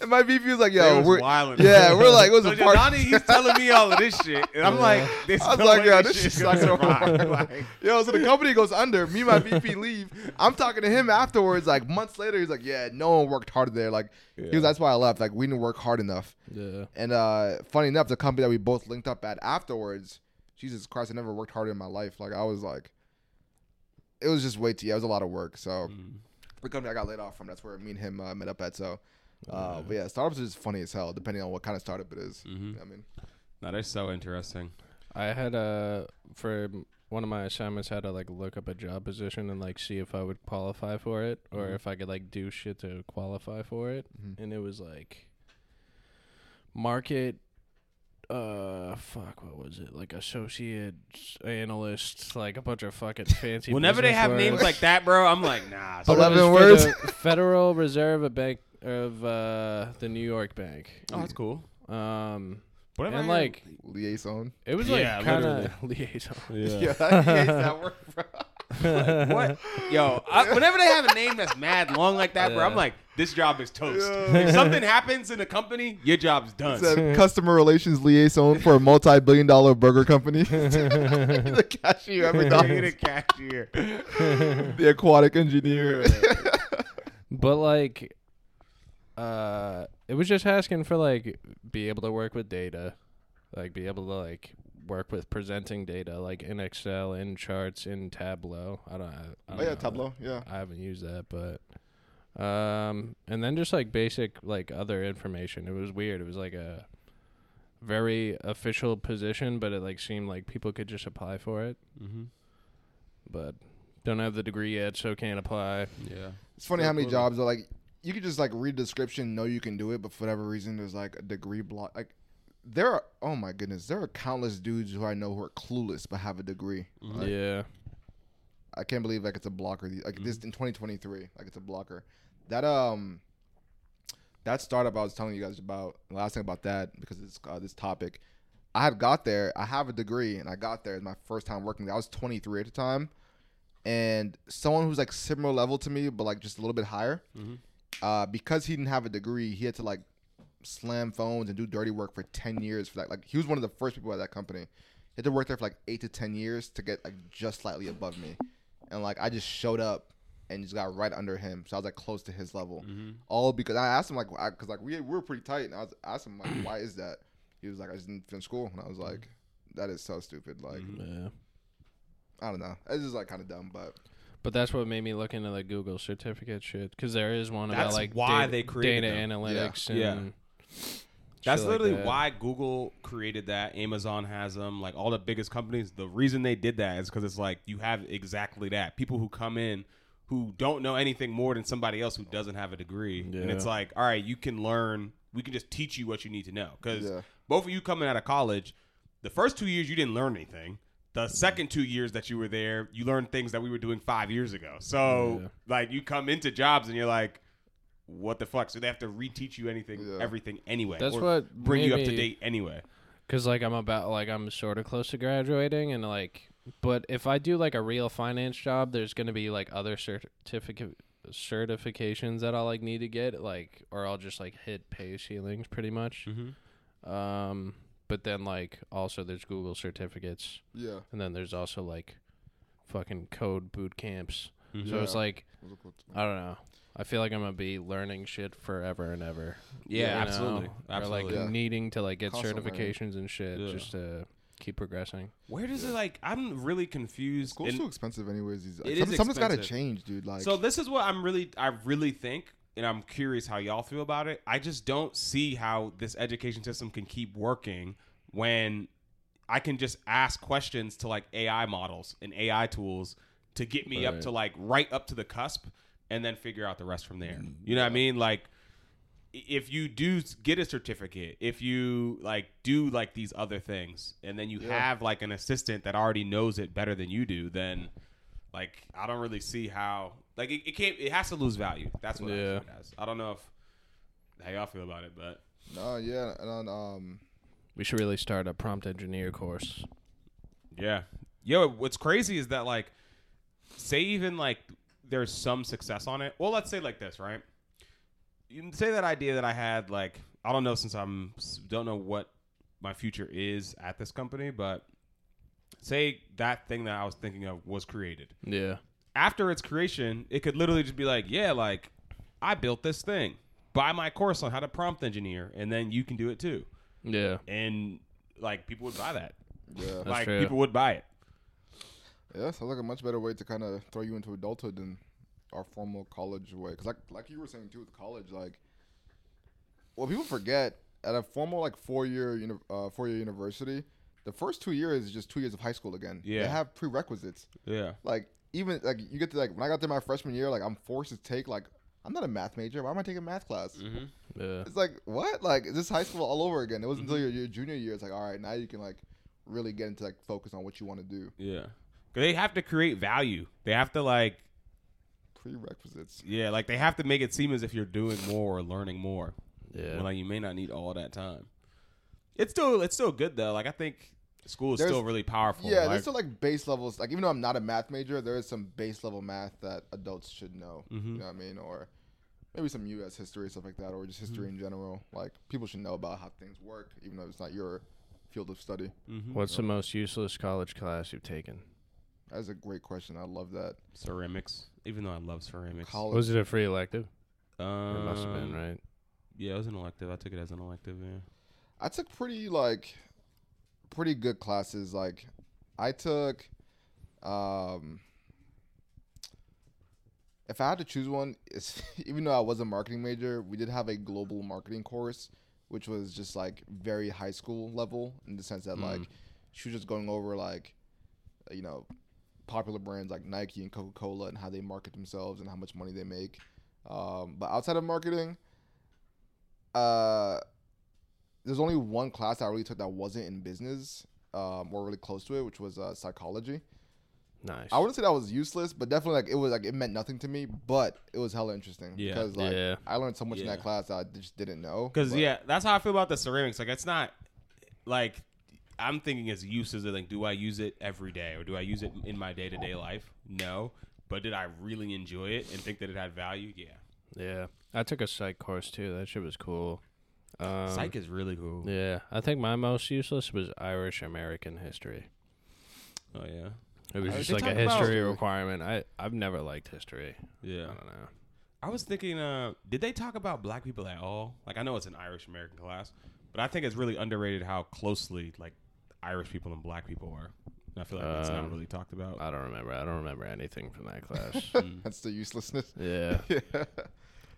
And my VP was like, yo, was we're wildin'. yeah, we're like, it was So a part. Johnny, he's telling me all of this shit, and I'm like, this I was no like, yo, this this shit's shit's gonna not gonna survive. work. Like, Yo, so the company goes under. Me and my VP leave. I'm talking to him afterwards, like months later. He's like, yeah, no one worked hard there. Like, he was, that's why I left. Like, we didn't work hard enough. Yeah. And uh funny enough, the company that we both linked up at afterwards, Jesus Christ, I never worked harder in my life. Like I was like it was just way too yeah, it was a lot of work. So Mm. the company I got laid off from, that's where me and him uh, met up at. So uh but yeah, startups is funny as hell, depending on what kind of startup it is. Mhm. I mean no, they're so interesting. I had a for one of my assignments had to like look up a job position and like see if I would qualify for it or Mhm. if I could like do shit to qualify for it. Mhm. And it was like market uh fuck what was it like associate analyst like a bunch of fucking fancy Whenever they business have words. names like that, bro, I'm like, nah. But it Eleven was for words? the Federal Reserve of Bank of uh, the New York Bank. oh, that's cool. Um, Whatever. and I- like liaison. it was Yeah, like kind of liaison. yeah. Yeah, I hate that word, bro. like, what? Yo, I, whenever they have a name that's mad long like that, bro, I'm Yeah. like, this job is toast. Yeah. If something happens in a company, your job's done. Said customer relations liaison for a multi-billion dollar burger company. the cashier at You're the cashier. the aquatic engineer. But like, uh, it was just asking for like be able to work with data, like be able to like work with presenting data like in Excel, in charts, in Tableau. I don't. I, I oh don't yeah, know. Tableau. Yeah. I haven't used that, but um, and then just like basic like other information. It was weird. It was like a very official position, but it like seemed like people could just apply for it. Mm-hmm. But don't have the degree yet, so can't apply. Yeah. It's funny how many jobs are like you could just like read the description, know you can do it, but for whatever reason, there's like a degree block. Like there are, oh my goodness, there are countless dudes who I know who are clueless but have a degree. Like, yeah. I can't believe like it's a blocker. Like this in 2023, like it's a blocker. That um, that startup I was telling you guys about. The last thing about that because it's uh, this topic. I had got there. I have a degree, and I got there. It's my first time working there. I was 23 at the time, and someone who's like similar level to me, but like just a little bit higher. Uh, because he didn't have a degree, he had to like slam phones and do dirty work for 10 years for that. Like he was one of the first people at that company. He had to work there for like eight to 10 years to get like just slightly above me, and like I just showed up and just got right under him, so I was like close to his level. Mm-hmm. All because I asked him like, because like we, we were pretty tight, and I was asking him like, why is that? He was like, I just didn't finish school, and I was like, that is so stupid. Like mm-hmm. Yeah. I don't know, it's just like kind of dumb, but But that's what made me look into the Google certificate shit because there is one about That's like why data, they created data them. analytics Yeah. and That's shit like literally that. why Google created that. Amazon has them. Like all the biggest companies, the reason they did that is because it's like you have exactly that. People who come in who don't know anything more than somebody else who doesn't have a degree, and it's like, all right, you can learn. We can just teach you what you need to know because Yeah. both of you coming out of college, the first two years you didn't learn anything. The second two years that you were there, you learned things that we were doing five years ago. So, Yeah. like, you come into jobs and you're like, what the fuck? So they have to reteach you anything, Yeah. everything anyway. That's or what bring you up to date anyway. Cause like I'm about like I'm sort of close to graduating and like, but if I do like a real finance job, there's gonna be like other certificate certifications that I'll like need to get like, or I'll just like hit pay ceilings pretty much. Mm-hmm. Um, but then like also there's Google certificates, yeah. and then there's also like fucking code boot camps. Mm-hmm. So it's like I don't know. I feel like I'm gonna be learning shit forever and ever. Yeah, you know? absolutely, Or absolutely. like Yeah. needing to like get Constant learning. certifications and shit Yeah. just to keep progressing. Where does it like? I'm really confused. School's And- too expensive, anyways. These It some, is something's got to change, dude. Like, so this is what I'm really, I really think, and I'm curious how y'all feel about it. I just don't see how this education system can keep working when I can just ask questions to like AI models and AI tools to get me up to like right up to the cusp, and then figure out the rest from there. Mm-hmm. You know what I mean? Like. I- If you do get a certificate, if you like do like these other things, and then you Yeah. have like an assistant that already knows it better than you do, then like I don't really see how like it, it can't it has to lose value. That's what I Yeah. see it as. I don't know if how y'all feel about it, but no, yeah, and then, um, We should really start a prompt engineer course. yeah. Yo, what's crazy is that like say even like there's some success on it. Well, let's say like this, right? You can say that idea that I had like I don't know since I'm don't know what my future is at this company, but say that thing that I was thinking of was created. Yeah. after its creation, it could literally just be like, yeah, like I built this thing. Buy my course on how to prompt engineer, and then you can do it too. Yeah. And like people would buy that. yeah, like true. people would buy it. yeah. Sounds like a much better way to kind of throw you into adulthood than our formal college way. Because like, like you were saying too, with college, like, well, people forget at a formal like four year, uni- uh, four year university, the first two years is just two years of high school again. Yeah. they have prerequisites. Yeah. Like even like you get to like when I got there my freshman year, like I'm forced to take like I'm not a math major. Why am I taking math class? Mm-hmm. Yeah. It's like what? Like is this high school all over again? It wasn't Mm-hmm. until your, your junior year. It's like all right, now you can like really get into like focus on what you want to do. Yeah. 'Cause They have to create value. They have to like, Prerequisites. yeah, like they have to make it seem as if you're doing more or learning more. Yeah. When like you may not need all that time. It's still it's still good though. Like I think school is There's- still really powerful. Yeah, like, there's still like base levels. Like even though I'm not a math major, there is some base level math that adults should know. Mhm. You know what I mean? Or maybe some U.S. history stuff like that, or just history Mm-hmm. in general. Like people should know about how things work, even though it's not your field of study. Mhm. What's the most useless college class you've taken? That's a great question. I love that. ceramics. Even though I love ceramics. College. Was it a free elective? Um, it must have been, right? Yeah, it was an elective. I took it as an elective. Yeah. I took pretty like pretty good classes. Like I took um if I had to choose one, it's, even though I was a marketing major, we did have a global marketing course, which was just like very high school level in the sense that like she was just going over like you know popular brands like Nike and Coca Cola and how they market themselves and how much money they make. Um, but outside of marketing, uh, there's only one class I really took that wasn't in business, um, or really close to it, which was uh, psychology. Nice. I wouldn't say that was useless, but definitely like it was like it meant nothing to me, but it was hella interesting Yeah. because like Yeah. I learned so much in that class that I just didn't know. Because yeah, that's how I feel about the ceramics. Like it's not like I'm thinking as uses of like, do I use it every day or do I use it in my day to day life? No. But did I really enjoy it and think that it had value? Yeah. yeah. I took a psych course too. That shit was cool. Um, Psych is really cool. Yeah, I think my most useless was Irish American history. Oh yeah. It was Uh, just like a talk about- history requirement. I I've never liked history. Yeah. I don't know. I was thinking, uh, did they talk about black people at all? Like I know it's an Irish American class, but I think it's really underrated how closely like Irish people and black people were. And I feel like that's not Um, really talked about. I don't remember. I don't remember anything from that class. Mm. that's the uselessness. yeah, yeah.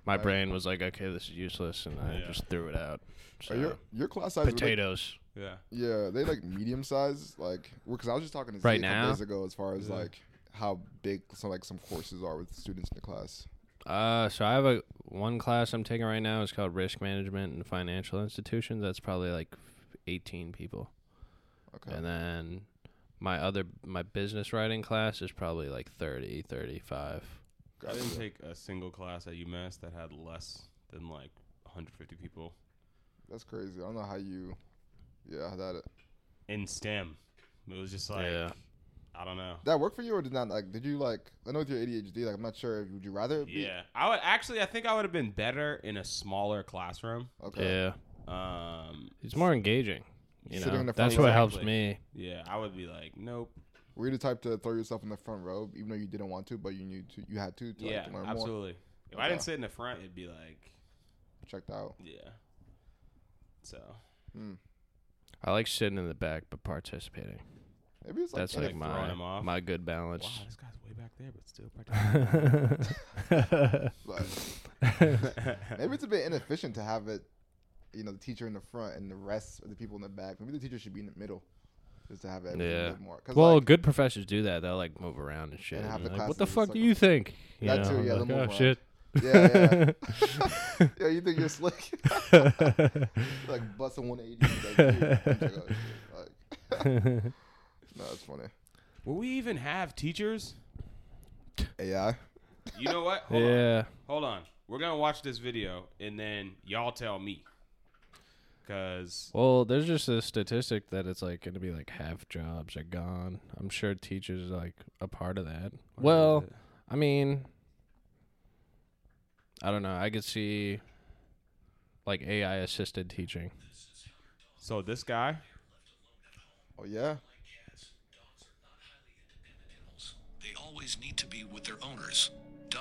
my brain was like, okay, this is useless, and I Yeah. just threw it out. So, Are your your class size was, like- potatoes. yeah. yeah, they like medium size, like because I was just talking to Z Right a couple now? days ago as far as Yeah. like how big some like some courses are with students in the class. Uh, so I have a one class I'm taking right now. It's called Risk Management and Financial Institutions. That's probably like 18 people. Okay. And then my other my business writing class is probably like 30, 35. I didn't take a single class at UMass that had less than like 150 people That's crazy. I don't know how you. Yeah, how that in STEM. It was just like yeah. I don't know. that work for you or did not like? Did you like? I know with your ADHD, like I'm not sure. Would you rather? it Be, Yeah, I would actually. I think I would have been better in a smaller classroom. Okay. Yeah. Um, It's more engaging. You Sitting know, in the front that's what helps Exactly. me. yeah, I would be like, nope. Were you the type to throw yourself in the front row, even though you didn't want to, but you knew to, you had to, to, like, yeah, to learn more? absolutely. If I didn't sit in the front, it'd be like, Checked out. yeah. So Hmm. I like sitting in the back but participating. Maybe it's like That's like like throwing my them off. my good balance. wow, balance. this guy's way back there, but still. But maybe it's a bit inefficient to have it, you know, the teacher in the front and the rest of the people in the back. Maybe the teacher should be in the middle, just to have everything Yeah. a bit more. 'Cause, well, like, good professors do that. They'll like move around and shit. And have and the like, what the fuck do you think? You That know, too, yeah, like, oh shit. yeah, yeah. yeah, you think you're slick? like busting 180. Like, dude, I'm like, oh, shit. Like, no, it's funny. Will we even have teachers? AI. You know what? Hold on. yeah. Hold on. We're gonna watch this video and then y'all tell me. Cause Well, there's just a statistic that it's like going to be like half jobs are gone. I'm sure teachers are like a part of that. Well, I mean, I don't know. I could see like AI assisted teaching. so this guy, Oh yeah. They always need to be with their owners.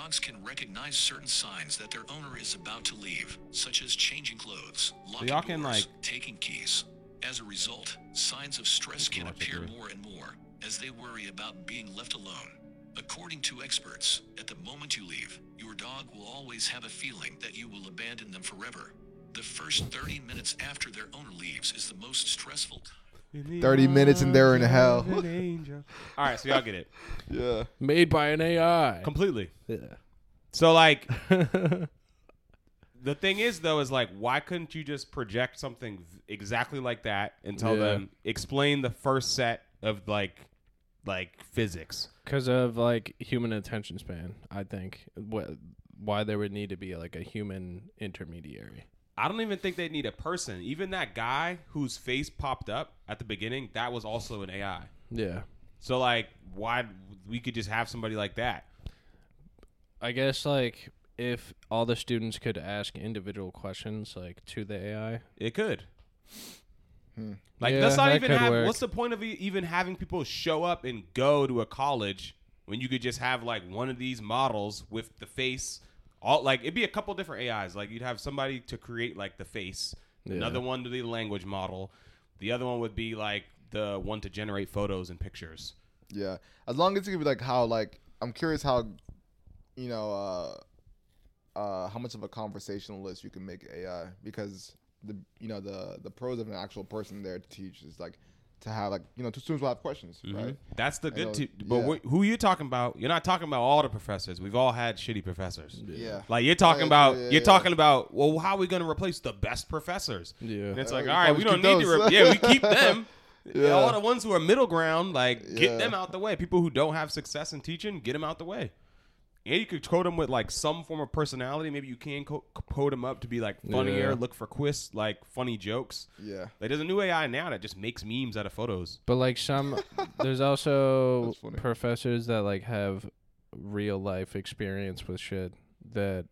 Dogs can recognize certain signs that their owner is about to leave, such as changing clothes, locking can, doors, like- taking keys. As a result, signs of stress can appear more and more as they worry about being left alone. According to experts, at the moment you leave, your dog will always have a feeling that you will abandon them forever. The first 30 minutes after their owner leaves is the most stressful time. 30 minutes and they're in hell. All right, so y'all get it Yeah. Made by an AI. completely. yeah. So like, the thing is though, is like, why couldn't you just project something v- exactly like that and tell Yeah. them explain the first set of like, like physics? Because of like human attention span, I think. Wh- why there would need to be like a human intermediary. I don't even think they need a person. Even that guy whose face popped up at the beginning, that was also an AI. Yeah. So like, why we could just have somebody like that? I guess like if all the students could ask individual questions like to the AI. It could. Hmm. Like, Yeah, let's not that even have. work. What's the point of e- even having people show up and go to a college when you could just have like one of these models with the face? All like it'd be a couple different AIs. Like you'd have somebody to create like the face, Yeah. another one to the language model, the other one would be like the one to generate photos and pictures. Yeah. As long as it could be like how like I'm curious how you know uh uh how much of a conversationalist you can make AI because the you know the the pros of an actual person there to teach is like to have like you know, two students will have questions, Mhm. right? That's the good. know, T- but yeah. wh- who you talking about? You're not talking about all the professors. We've all had shitty professors. Yeah. Like you're talking Yeah, about, yeah, you're yeah. talking about. Well, how are we going to replace the best professors? Yeah. And it's like, you all right, we don't keep need to. Re- yeah, we keep them. Yeah. All the ones who are middle ground, like Yeah. get them out the way. People who don't have success in teaching, get them out the way. And you could code them with like some form of personality. Maybe you can co- code them up to be like funnier, Yeah. look for quiz, like funny jokes. Yeah. Like there's a new AI now that just makes memes out of photos. But like some, there's also professors that like have real life experience with shit that.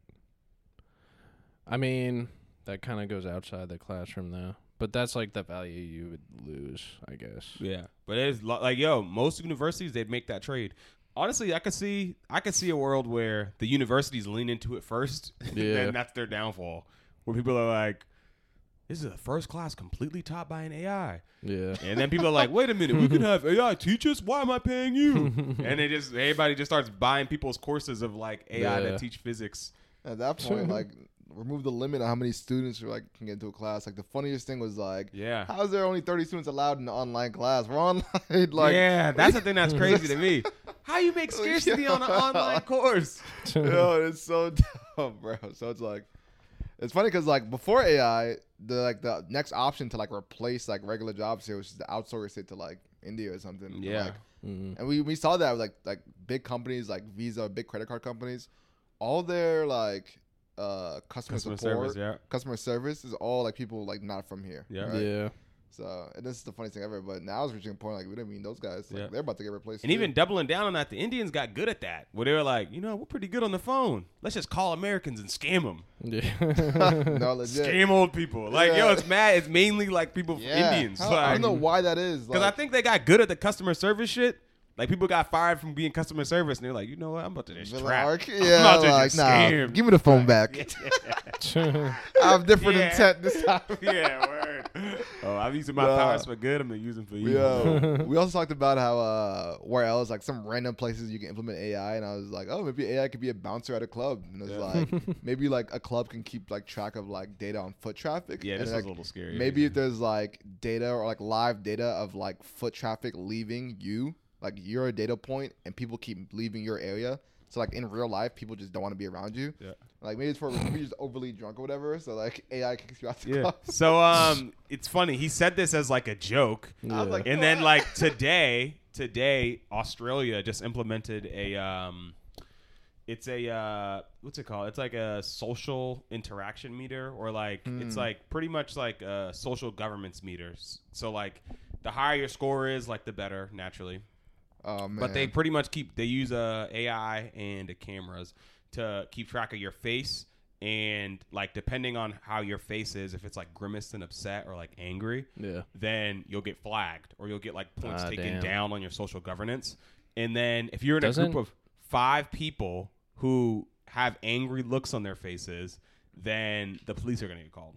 I mean, that kind of goes outside the classroom though. But that's like the value you would lose, I guess. Yeah, but it's lo- like yo, most universities they'd make that trade. Honestly, I could see I could see a world where the universities lean into it first, and Yeah. then that's their downfall. Where people are like, "This is a first class completely taught by an AI," Yeah. and then people are like, "Wait a minute, we can have AI teach us. Why am I paying you?" and they just everybody just starts buying people's courses of like AI Yeah. that teach physics. At that point, like remove the limit on how many students are like can get into a class. Like the funniest thing was like, Yeah. how is there only thirty students allowed in an online class? We're online. like, yeah, that's the thing that's crazy to me. How you make scarcity on an online course? Yo, it's so dumb, bro. So it's like, it's funny because like before AI, the like the next option to like replace like regular jobs here was just to outsource it to like India or something. Yeah. Like, Mm. and we we saw that with, like like big companies like Visa, big credit card companies, all their like uh customer, Customer support, service, yeah. customer service is all like people like not from here. Yeah. right? Yeah. So and this is the funniest thing ever. But now it's reaching a point like we don't mean those guys. Like, Yeah. They're about to get replaced. And too. even doubling down on that, the Indians got good at that. Where they were like, you know, we're pretty good on the phone. Let's just call Americans and scam them. Yeah. no legit. Scam old people. Like, yo, it's mad. It's mainly like people, Yeah. Indians. How- I don't know why that is. Because I think they got good at the customer service shit. Like, people got fired from being customer service, and they're like, you know what? I'm about to just They're trap. like, I'm yeah, about to like, just nah, scam. give me the phone back. I have different Yeah. intent this time. yeah, word. Oh, I'm using my Nah. powers for good. I'm gonna use them for evil. Yo, we also talked about how uh, where else like some random places you can implement AI, and I was like, oh, maybe AI could be a bouncer at a club, and it's Yeah. like maybe like a club can keep like track of like data on foot traffic. Yeah, and, this like, a little scary. Maybe if there's like data or like live data of like foot traffic leaving you, like you're a data point, and people keep leaving your area. So like in real life, people just don't want to be around you. Yeah. Like maybe it's for maybe you're just overly drunk or whatever. So like AI kicks you out the Yeah. club. So um, it's funny. He said this as like a joke, I was like, and then like today, today Australia just implemented a um, it's a uh, what's it called? It's like a social interaction meter, or like it's like pretty much like a social governance meter. So like the higher your score is, like the better naturally. Oh. But they pretty much keep they use uh, AI and the cameras to keep track of your face and like depending on how your face is, if it's like grimaced and upset or like angry, yeah. then you'll get flagged or you'll get like points Ah, taken damn. down on your social governance. And then if you're in a Doesn't- group of five people who have angry looks on their faces, then the police are gonna get called.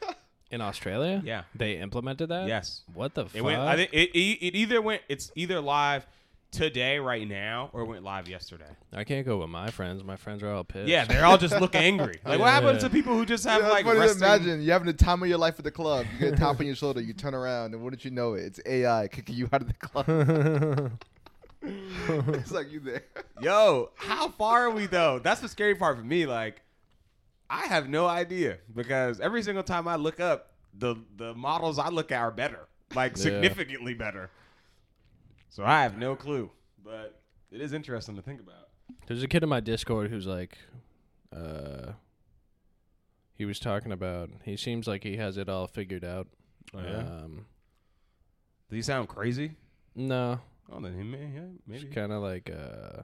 In Australia? Yeah. They implemented that? Yes. What the It fuck? went. I think it, it, it either went. It's either live today, right now, or it went live yesterday. I can't go with my friends. My friends are all pissed. Yeah, they're all just look angry. Like, what Yeah. happens to people who just have Yeah, like it's funny to resting? imagine you having the time of your life at the club. You get a tap on your shoulder, you turn around, and wouldn't you know it? It's AI kicking you out of the club. it's like you there. Yo, how far are we though? That's the scary part for me. Like, I have no idea because every single time I look up, the the models I look at are better, like Yeah. significantly better. So I have no clue, but it is interesting to think about. There's a kid in my Discord who's like, uh, he was talking about. He seems like he has it all figured out. Oh, yeah? Um, Does he sound crazy? no, Oh, then he may, yeah, maybe. kind of like uh,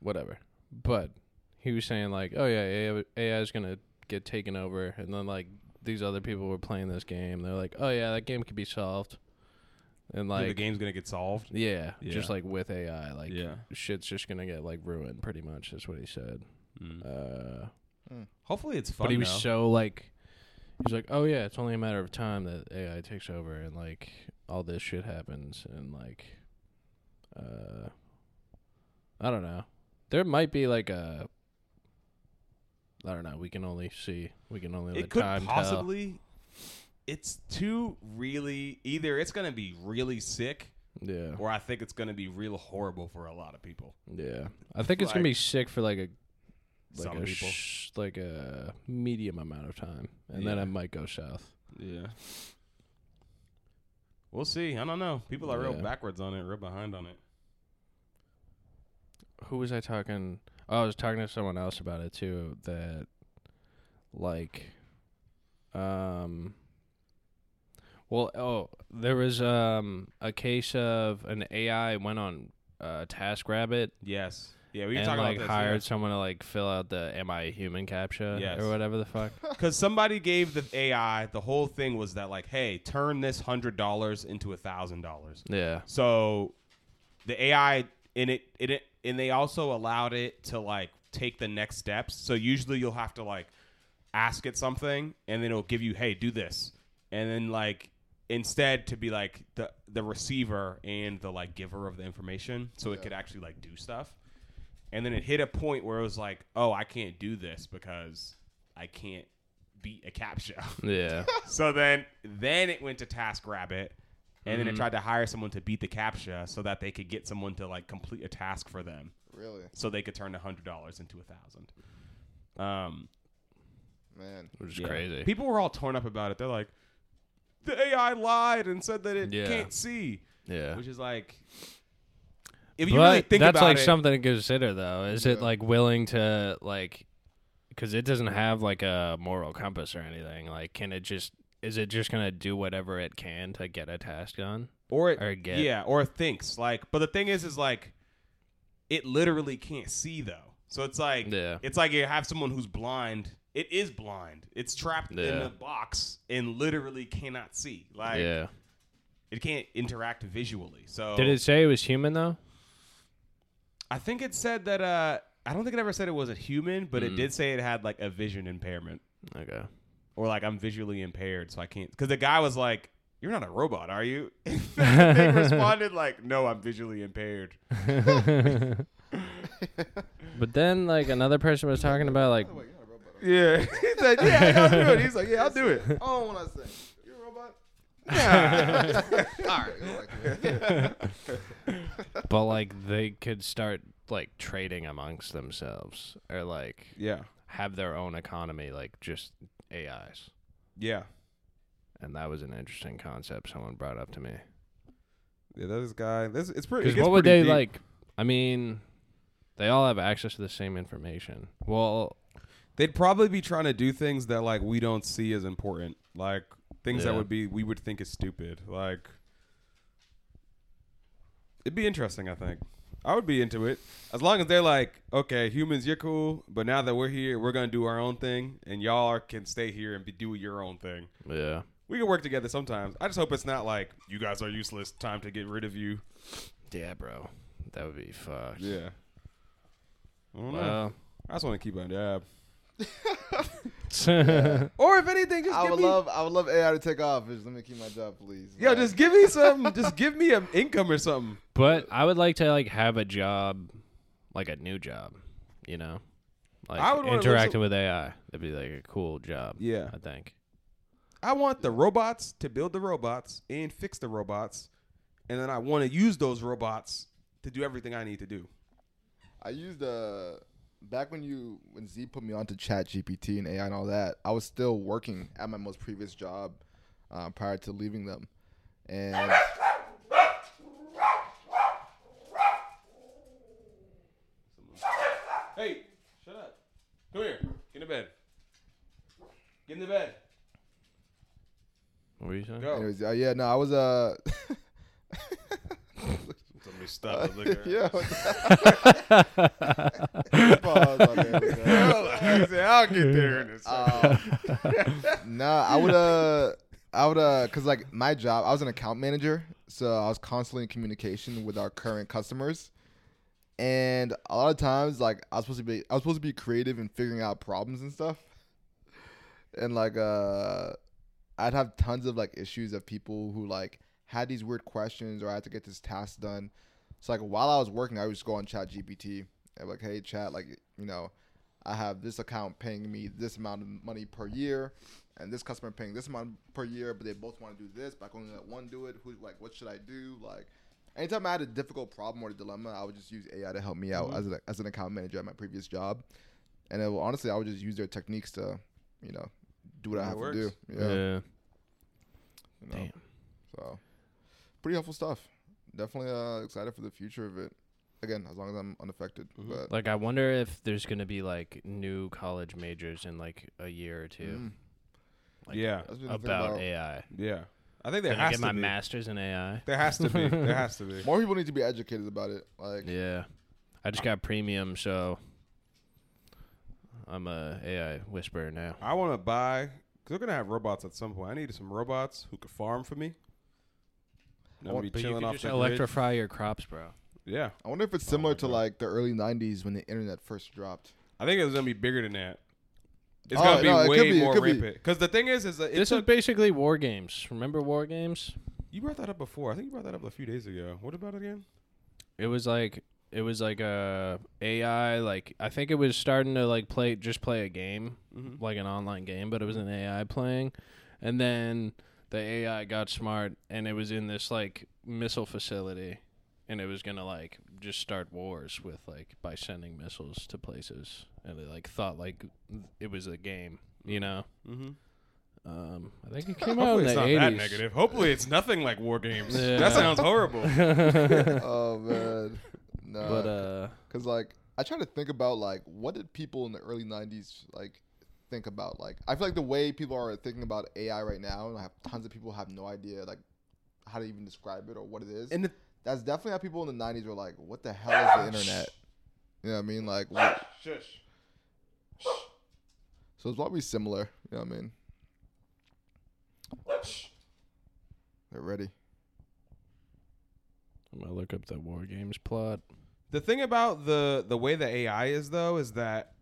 whatever. But he was saying like, oh yeah, AI, AI is gonna get taken over, and then like these other people were playing this game. They're like, oh yeah, that game could be solved, and Like, like the game's gonna get solved. Yeah, just like with AI, like Yeah. shit's just gonna get like ruined. Pretty much, is what he said. Mm. Uh, Hopefully, it's fun. but he was though. so like, he was like, oh yeah, it's only a matter of time that AI takes over, and like all this shit happens, and like, uh, I don't know. There might be like a, I don't know. We can only see. We can only let it could time tell. possibly it's two really either it's gonna be really sick Yeah. or I think it's gonna be real horrible for a lot of people. Yeah. I think it's gonna be sick for like a like Some a people. sh- like a medium amount of time, and then Yeah. it might go south. Yeah. We'll see. I don't know. People are real backwards on it, real behind on it. Who was I talking? Oh, I was talking to someone else about it too. That like, um. Well, oh, there was um a case of an AI went on uh, TaskRabbit Yes. Yeah, we were and talking like about this. hired someone to like fill out the "Am I a human?" captcha Yes. or whatever the fuck. Because somebody gave the AI, the whole thing was that, like, hey, turn this $100 into a $1,000. yeah. So the AI in it, in it, and they also allowed it to like take the next steps. So usually you'll have to like ask it something, and then it'll give you, "Hey, do this," and then like instead to be like the the receiver and the like giver of the information, so it could actually like do stuff. And then it hit a point where it was like, "Oh, I can't do this because I can't beat a captcha." Yeah. So then then it went to TaskRabbit and then it Mhm. tried to hire someone to beat the captcha so that they could get someone to like complete a task for them Really, so they could turn a hundred dollars into a thousand. Um man. Which is yeah. crazy. People were all torn up about it. They're like, the AI lied and said that it Yeah. can't see. yeah. Which is like if you but really think that's about like it, something to consider, though. Is it like willing to like, because it doesn't have like a moral compass or anything. Like, can it just? Is it just gonna do whatever it can to get a task done? or it, or get- yeah, or thinks like. But the thing is, is like, it literally can't see though. So it's like, Yeah. it's like you have someone who's blind. It is blind. It's trapped in a box and literally cannot see. Like, yeah. it can't interact visually. So Did it say it was human though? I think it said that. uh I don't think it ever said it was a human, but it Mm. did say it had like a vision impairment. Okay. Or like I'm visually impaired, so I can't. Because the guy was like, "You're not a robot, are you?" they responded like, "No, I'm visually impaired." but then like another person was talking about like Wait, you're not a robot. Yeah, he said, "Yeah, I'll do it." He's like, "Yeah, I'll do it." Oh, when I say you're a robot. Yeah. All right. go back to it. but like they could start like trading amongst themselves or like yeah, have their own economy like just AIs. yeah, And that was an interesting concept someone brought up to me. yeah. This guy, this it's pretty. Because gets what would they deep. like? I mean, they all have access to the same information. Well, They'd probably be trying to do things that like we don't see as important, like things that would be we would think is stupid. Like it'd be interesting. I think I would be into it as long as they're like, okay, humans, you're cool, but now that we're here, we're gonna do our own thing, and y'all are, can stay here and be, do your own thing. yeah, We can work together sometimes. I just hope it's not like you guys are useless. Time to get rid of you. yeah, bro, that would be fucked. Yeah. I don't know. I just want to keep my job. yeah. Or if anything, just I give would me love, I would love AI to take off. Just let me keep my job, please. Yo, Like, just give me some. just give me an income or something. But I would like to like have a job, like a new job. You know, like I would wanna live interacting some- with AI. That'd be like a cool job. Yeah. I think. I want the robots to build the robots and fix the robots, and then I want to use those robots to do everything I need to do. I used uh back when you when Z put me onto Chat GPT and AI and all that. I was still working at my most previous job uh, prior to leaving them, and Hey, shut up. Come here. Get in bed. Get in the bed. What were you saying? Go. anyways, uh, yeah, no, I was uh. Somebody stop and look at her. yeah. Pause, my bad, my bad. I'll get there in a second. Um, nah, I would uh, I would uh, cause like my job, I was an account manager, so I was constantly in communication with our current customers, and a lot of times, like I was supposed to be, I was supposed to be creative in figuring out problems and stuff, and like uh, I'd have tons of like issues of people who like had these weird questions or I had to get this task done. So like while I was working, I would just go on Chat GPT and like, hey, chat, like you know. I have this account paying me this amount of money per year, and this customer paying this amount per year, but they both want to do this, but I can only let one do it. Who like what should I do? Like anytime I had a difficult problem or a dilemma, I would just use AI to help me out Mm-hmm. as an as an account manager at my previous job, and it will, honestly, I would just use their techniques to, you know, do what I It have to do. Yeah. Yeah, you know? Damn. So, pretty helpful stuff. Definitely uh, excited for the future of it. Again, as long as I'm unaffected. Mhm. But Like I wonder if there's gonna be like new college majors in like a year or two mm, like, yeah, that's what I'm thinking about about. AI. yeah. I think there Can I has get to my be. master's in AI? There has to be. There has to be. More people need to be educated about it. Like, Yeah. I just got premium, so I'm a AI whisperer now. I want to buy. Cause they're gonna have robots at some point. I need some robots who could farm for me. And I'll be But you chilling could off just the grid. electrify your crops, bro. Yeah, I wonder if it's similar my to God. like the early '90s when the internet first dropped. I think it's gonna be bigger than that. It's Oh, gonna be no, it way be, it more could be. rampant. Because the thing is, is that it This is took, basically war games. Remember war games? you brought that up before. I think you brought that up a few days ago. What about it again? It was like it was like a AI like I think it was starting to like play just play a game, Mm-hmm. like an online game, but it was an AI playing. And then the AI got smart and it was in this like missile facility and it was going to like just start wars with like by sending missiles to places and it like thought like it was a game, you know. Mm-hmm. Um I think it came out Hopefully in it's the not 80s. that negative. Hopefully it's nothing like war games. Yeah. That sounds horrible. oh man, no. but uh Cause like I try to think about like what did people in the early '90s like think about? Like I feel like the way people are thinking about AI right now, and I have tons of people have no idea like how to even describe it or what it is. And the, That's definitely how people in the '90s were like, "What the hell is the internet?" You know what I mean? Like, what, shush. so it's probably similar. You know what I mean? They're ready. I'm going to look up the war games plot. The thing about the the way the AI is though is that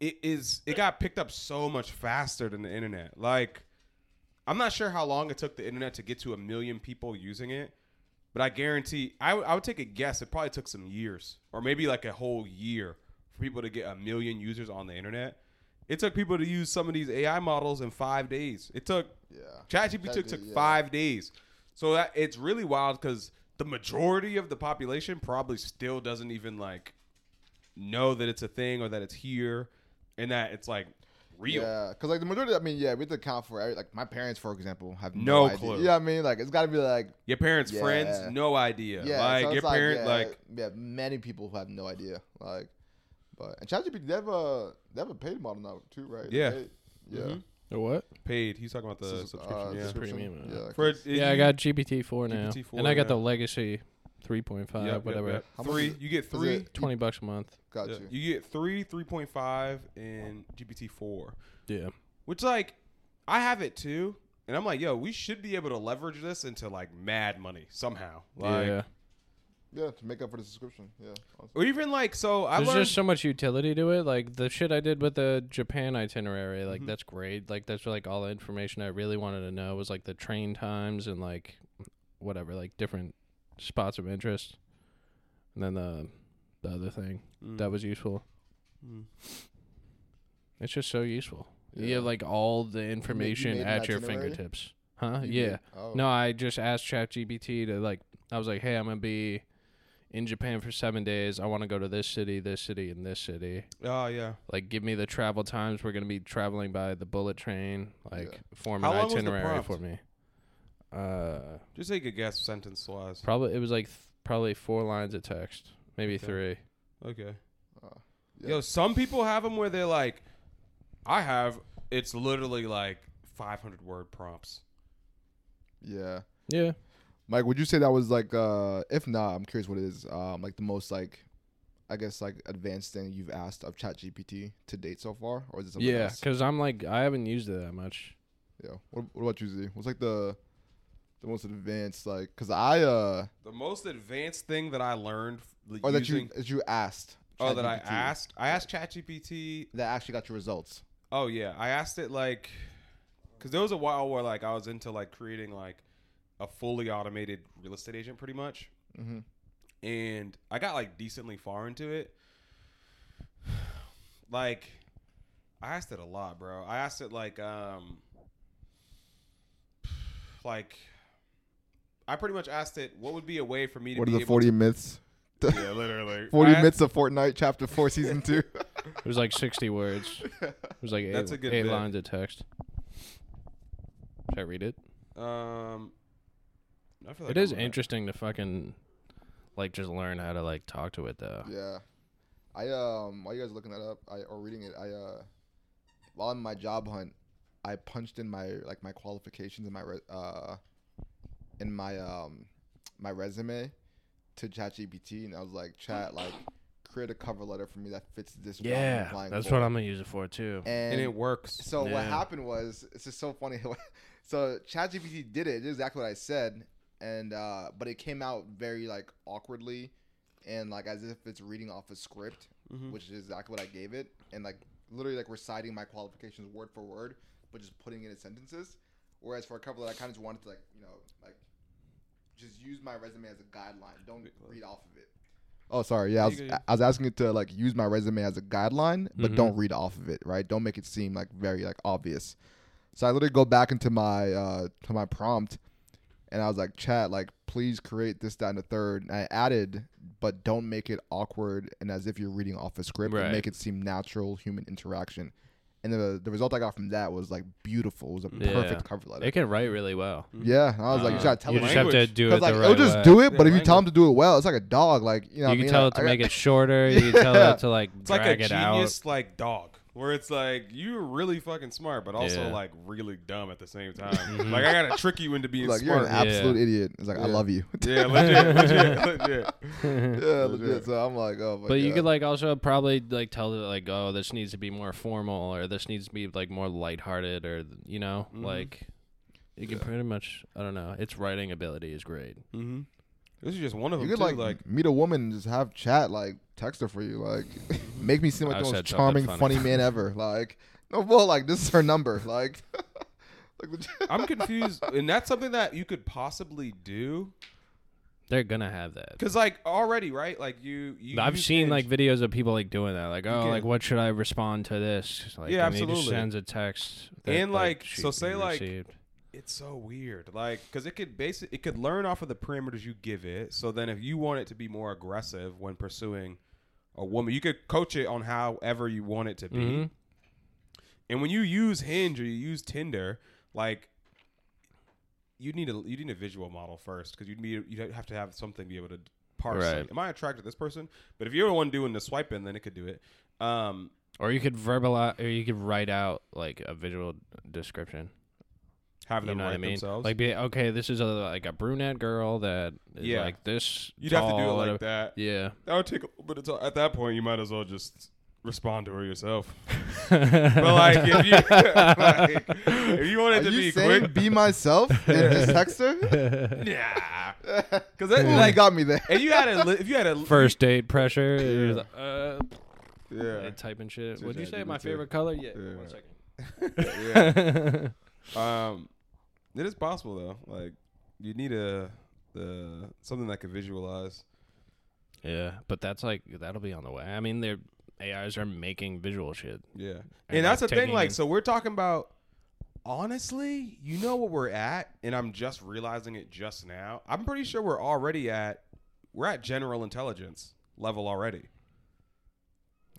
it is it got picked up so much faster than the internet. Like I'm not sure how long it took the internet to get to a million people using it, but I guarantee I would- I would take a guess it probably took some years or maybe like a whole year for people to get a million users on the internet. It took people to use some of these AI models in 5 days. It took Yeah. ChatGPT took, ChatGPT, took yeah. five days. So that it's really wild because the majority of the population probably still doesn't even like know that it's a thing or that it's here and that it's like real. Yeah, because like the majority, I mean, yeah, we have to account for every, like my parents, for example, have No no, clue. You know I mean? Like it's got to be like Your parents' Yeah. friends, no idea. yeah, like so your like, parent, yeah, like yeah, many people who have no idea. Like, but and ChatGPT, they have a they have a paid model now too, right? They Yeah. pay- yeah. Mhm. The what? paid. He's talking about the Sus- subscription. uh, yeah. subscription. Premium, uh, Yeah, For 'cause- Yeah, I got GPT four now, GPT-4, and I got yeah. the Legacy three point five, Yep, yep, whatever. yep. How much Three. is it? You get Is three. it- Twenty bucks a month. got yeah, you. You get three, three point five, and GPT four. Yeah. Which like I have it too, and I'm like, yo, we should be able to leverage this into like mad money somehow. Like, yeah. Yeah, to make up for the subscription. Yeah. Or even like so I There's learned just so much utility to it. Like the shit I did with the Japan itinerary, like Mhm. that's great. Like that's like all the information I really wanted to know was like the train times and like whatever, like different spots of interest. And then the the other thing Mm. that was useful. Mm. It's just so useful. You Yeah. have like all the information made an at your itinerary? fingertips. Huh? You yeah. made- oh. No, I just asked ChatGPT to like. I was like, "Hey, I'm gonna be in Japan for seven days. I want to go to this city, this city, and this city. Oh yeah. Like, give me the travel times. We're gonna be traveling by the bullet train. Like, Yeah. form How an long was the itinerary prompt? for me. Uh, Just take a guess sentence wise. probably it was like th- probably four lines of text, maybe Okay. three. Okay. Uh, yeah. Yo, some people have them where they're like, I have. It's literally like 500 word prompts. yeah. Yeah. Mike, would you say that was like uh if not, I'm curious what it is. Um like the most like I guess like advanced thing you've asked of ChatGPT to date so far? Or is it something Yeah, else? because I'm like I haven't used it that much. Yeah. What, what about you, Z? What's like the the most advanced like cuz I uh The most advanced thing that I learned f- or that using. you that you asked oh, that I asked. I asked ChatGPT. that actually got your results. Oh yeah, I asked it like, because there was a while where like I was into like creating like a fully automated real estate agent, pretty much. Mhm. and I got like decently far into it. Like, I asked it a lot, bro. I asked it like um like I pretty much asked it what would be a way for me to What are be the 40 to, myths? Yeah, literally. 40 I asked- myths of Fortnite, chapter 4, season 2. It was like 60 words. It was like eight, That's a good eight bit. lines of text. Should I read it? Um I feel like it is I'm gonna- interesting to fucking like just learn how to like talk to it though. yeah. I, um, while you guys are looking that up I, or reading it, I, uh, while on my job hunt, I punched in my, like, my qualifications in my, re- uh, in my, um, my resume to ChatGPT, and I was like, chat, like, create a cover letter for me that fits this job I'm Yeah, applying that's for." what I'm gonna use it for too. And, and it works. So what Yeah. happened was it's just so funny. so ChatGPT did it. It did exactly what I said, and uh, but it came out very like awkwardly, and like as if it's reading off a script, Mhm. which is exactly what I gave it, and like literally like reciting my qualifications word for word, but just putting it in sentences. Whereas for a couple that I kind of just wanted to like you know like just use my resume as a guideline. Don't read off of it. Oh, sorry. Yeah, I was, I was asking it to like use my resume as a guideline, but Mhm. don't read off of it, right? Don't make it seem like very like obvious. So I literally go back into my uh to my prompt, and I was like, "Chat, like, please create this, that, and the third. And I added, but don't make it awkward and as if you're reading off a script. Right. And make it seem natural human interaction. And the the result I got from that was like beautiful. It was a Yeah. perfect cover letter. They can write really well. yeah, and I was like, you Uh, just gotta tell you it. just right? have to do it Because the like right it'll just way. do it, but Yeah, if you tell him to do it well, it's like a dog. Like you know, what you can mean? tell Like, it to I make got- it shorter. You can tell Yeah. it to like It's like drag a it out. like dog, where it's like you're really fucking smart, but also Yeah. like really dumb at the same time. Mhm. like I gotta trick you into being like you're smart. an absolute Yeah. idiot. It's like I love you. yeah, legit, legit, legit. yeah, legit. Legit. So I'm like, oh, my But you God. could like also probably like tell it like, oh, this needs to be more formal, or this needs to be like more lighthearted, or you know, Mhm. like you can Yeah. pretty much. I don't know. Its writing ability is great. Mm-hmm. This is just one of them. You could too, like, like meet a woman, and just have chat, like text her for you, like make me seem like I the most charming, funny. funny. man ever. Like, no, well, like this is her number. Like, like. I'm confused, and that's something that you could possibly do. They're gonna have that. Cause like already, right? Like you, you I've use seen like videos of people like doing that, like, oh, can. like what should I respond to this? Like, Yeah, and He just absolutely. sends a text. that, And, like, she- so say, he like, received. it's so weird, like because it could base it could learn off of the parameters you give it. So then, if you want it to be more aggressive when pursuing a woman, you could coach it on however you want it to be. Mhm. And when you use Hinge or you use Tinder, like you need a you need a visual model first because you'd need you have to have something to be able to parse. Right. like, Am I attracted to this person? But if you're the one doing the swiping, then it could do it. Um, Or you could verbalize, or you could write out like a visual description. Have You them know write what I mean? themselves. Like, be okay. This is a like a brunette girl that is Yeah. like this. You'd have to do it like whatever. that. Yeah. That would take a little bit of time. At that point, you might as well just respond to her yourself. but But like, if you like, if you want it Are to you be saying quick, be myself and just text her? yeah, because Ooh, that you like, got me there. if you had a, li- if you had a First date pressure. you're like, uh, yeah, typing shit. What'd you say? My do too. favorite color? Yeah. Yeah. One yeah. Um, it is possible though. Like, you need a the something that can visualize. yeah, but that's like that'll be on the way. I mean, their AIs are making visual shit. Yeah, And, and, that's like, the thing. Like, so we're talking about. Honestly, you know what we're at, and I'm just realizing it just now. I'm pretty sure we're already at we're at general intelligence level already.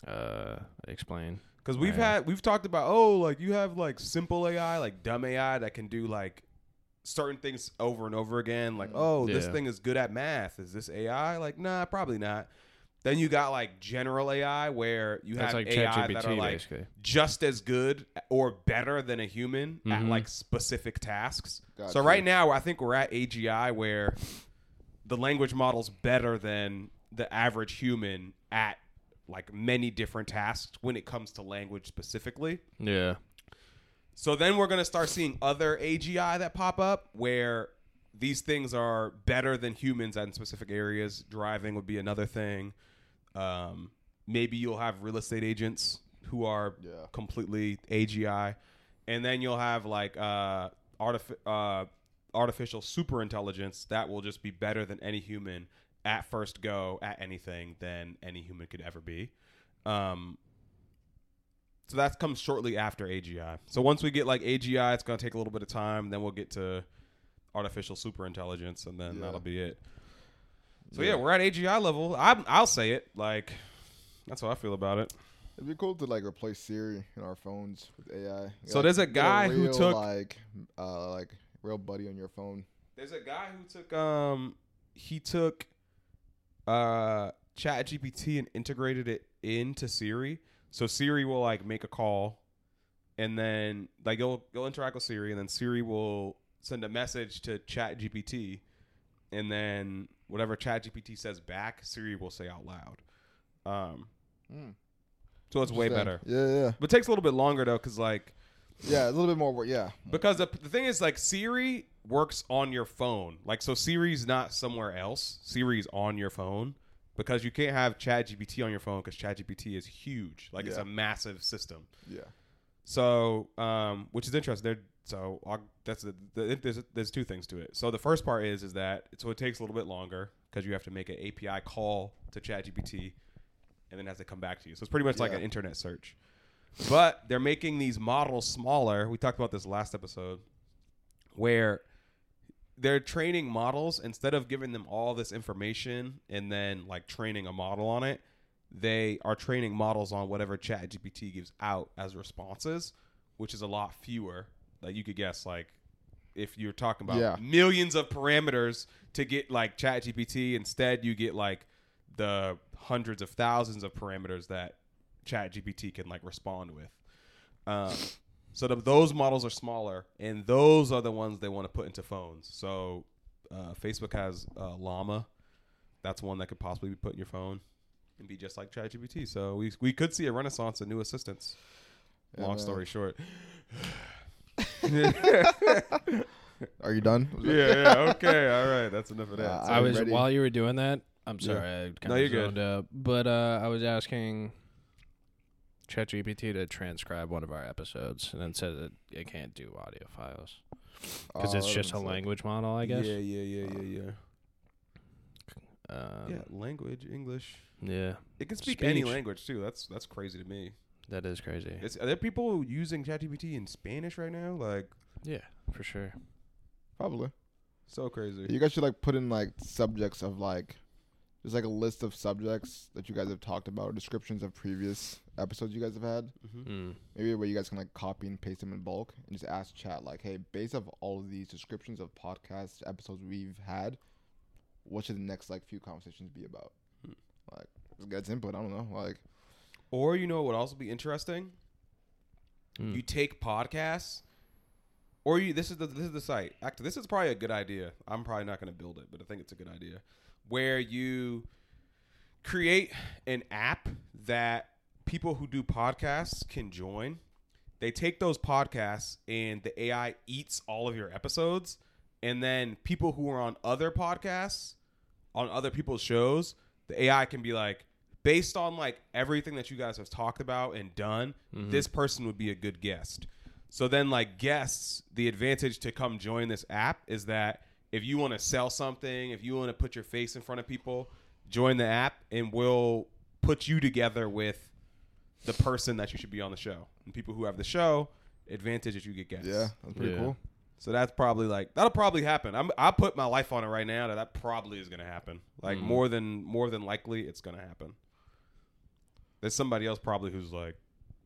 Uh, explain. Because we've Right. had we've talked about oh like you have like simple AI like dumb AI that can do like certain things over and over again like oh this thing is good at math is this AI like nah probably not. Then you got like general AI where you That's have like AI that are like basically. just as good or better than a human at Mhm. like specific tasks. So right now I think we're at AGI where the language model's better than the average human at like many different tasks when it comes to language specifically. Yeah. So then we're going to start seeing other AGI that pop up where these things are better than humans in specific areas. Driving would be another thing. Um, maybe you'll have real estate agents who are Yeah. completely AGI, and then you'll have like uh, artifi- uh, artificial super intelligence that will just be better than any human at first go at anything than any human could ever be. Um, so that comes shortly after AGI. So once we get like AGI, it's gonna take a little bit of time. Then we'll get to artificial super intelligence, and then Yeah. that'll be it. So yeah, we're at AGI level. I'm, I'll say it. Like that's how I feel about it. It'd be cool to like replace Siri in our phones with AI. So Like, there's a guy who real, took- like uh like real buddy on your phone. There's a guy who took um he took uh Chat GPT and integrated it into Siri. So Siri will like make a call and then like you'll you'll interact with Siri and then Siri will send a message to Chat GPT and then whatever Chat GPT says back, Siri will say out loud. Um Mm. so it's way better. Yeah, yeah, But it takes a little bit longer though cuz like yeah. A little bit more. work, Yeah, because the, the thing is like Siri works on your phone. Like so Siri's not somewhere else. Siri's on your phone because you can't have ChatGPT on your phone because ChatGPT is huge. Like it's Yeah. a massive system. yeah. So, um, which is interesting. There, so I'll, that's the, the there's there's two things to it. So the first part is is that so it takes a little bit longer because you have to make an API call to ChatGPT, and then it has to come back to you. So it's pretty much like Yeah. an internet search. But they're making these models smaller. We talked about this last episode, where they're training models instead of giving them all this information and then like training a model on it they are training models on whatever chat gpt gives out as responses which is a lot fewer like you could guess like if you're talking about Yeah. millions of parameters to get like chat gpt instead you get like the hundreds of thousands of parameters that chat gpt can like respond with um, so the, those models are smaller, and those are the ones they want to put into phones. So uh, Facebook has uh, Llama. That's one that could possibly be put in your phone and be just like ChatGPT. So we we could see a renaissance of new assistants. Yeah, Long man. story short. Are you done? yeah, yeah, okay, all right, that's enough of that. Uh, I I'm was ready. while you were doing that. I'm Yeah. sorry, I kind No, of you're good. zoned out. But uh, I was asking ChatGPT to transcribe one of our episodes, and then said that it can't do audio files because Oh, it's just a doesn't language model, I guess. Yeah, yeah, yeah, yeah, yeah. Um, yeah, language, English. yeah, It can speak any language too. That's that's crazy to me. that is crazy. Is, are there people using ChatGPT in Spanish right now? Like, yeah, for sure. Probably. so crazy. You guys should like put in like subjects of like there's like a list of subjects that you guys have talked about or descriptions of previous episodes you guys have had. Mhm. Mm. Maybe where you guys can like copy and paste them in bulk and just ask chat like, hey, based off all of these descriptions of podcast episodes we've had, what should the next like few conversations be about? Hmm. Like, just get input. I don't know. Like, Or you know what would also be interesting? Mm. You take podcasts, or you this is the this is the site. Actually, this is probably a good idea. I'm probably not going to build it, but I think it's a good idea. Where you create an app that people who do podcasts can join. They take those podcasts and the AI eats all of your episodes, and then people who are on other podcasts, on other people's shows, the AI can be like, based on like everything that you guys have talked about and done, mm-hmm. this person would be a good guest. So then, like guests, the advantage to come join this app is that if you want to sell something, if you want to put your face in front of people, join the app and we'll put you together with the person that you should be on the show. And people who have the show, advantage that you get guests. yeah, that's pretty Yeah. cool. So that's probably like that'll probably happen. I'm I put my life on it right now that that probably is gonna happen. Like Mm. more than more than likely, it's gonna happen. There's somebody else probably who's like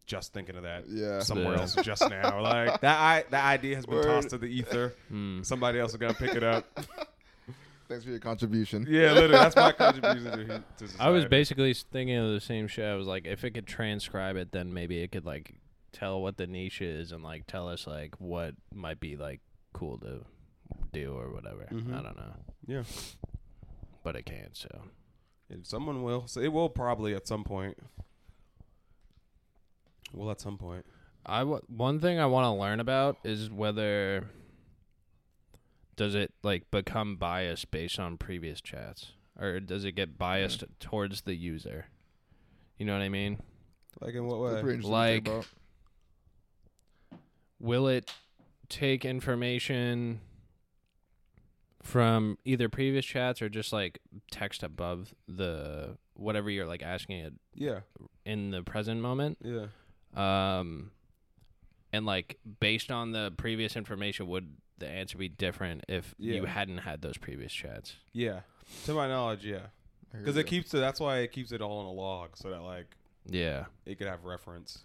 just thinking of that Yeah. somewhere Yeah. else just now. Like that I that idea has been Word. tossed to the ether. Mm. Somebody else is gonna pick it up. Thanks for your contribution. Yeah, literally, that's my contribution to, to society. I was basically thinking of the same shit. I was like, if it could transcribe it, then maybe it could like tell what the niche is and like tell us like what might be like cool to do or whatever. Mhm. I don't know, yeah. but it can't. So And someone will. So it will probably at some point. Well, at some point. I w- one thing I want to learn about is whether does it like become biased based on previous chats or does it get biased towards the user? You know what I mean? Like in what way? pretty interesting to Like- Will it take information from either previous chats or just like text above the whatever you're like asking it Yeah. in the present moment? Yeah. Um, and like based on the previous information, would the answer be different if you hadn't had those previous chats? Yeah, to my knowledge, yeah, because it keeps it. That's why it keeps it all in a log, so that like Yeah. it could have reference.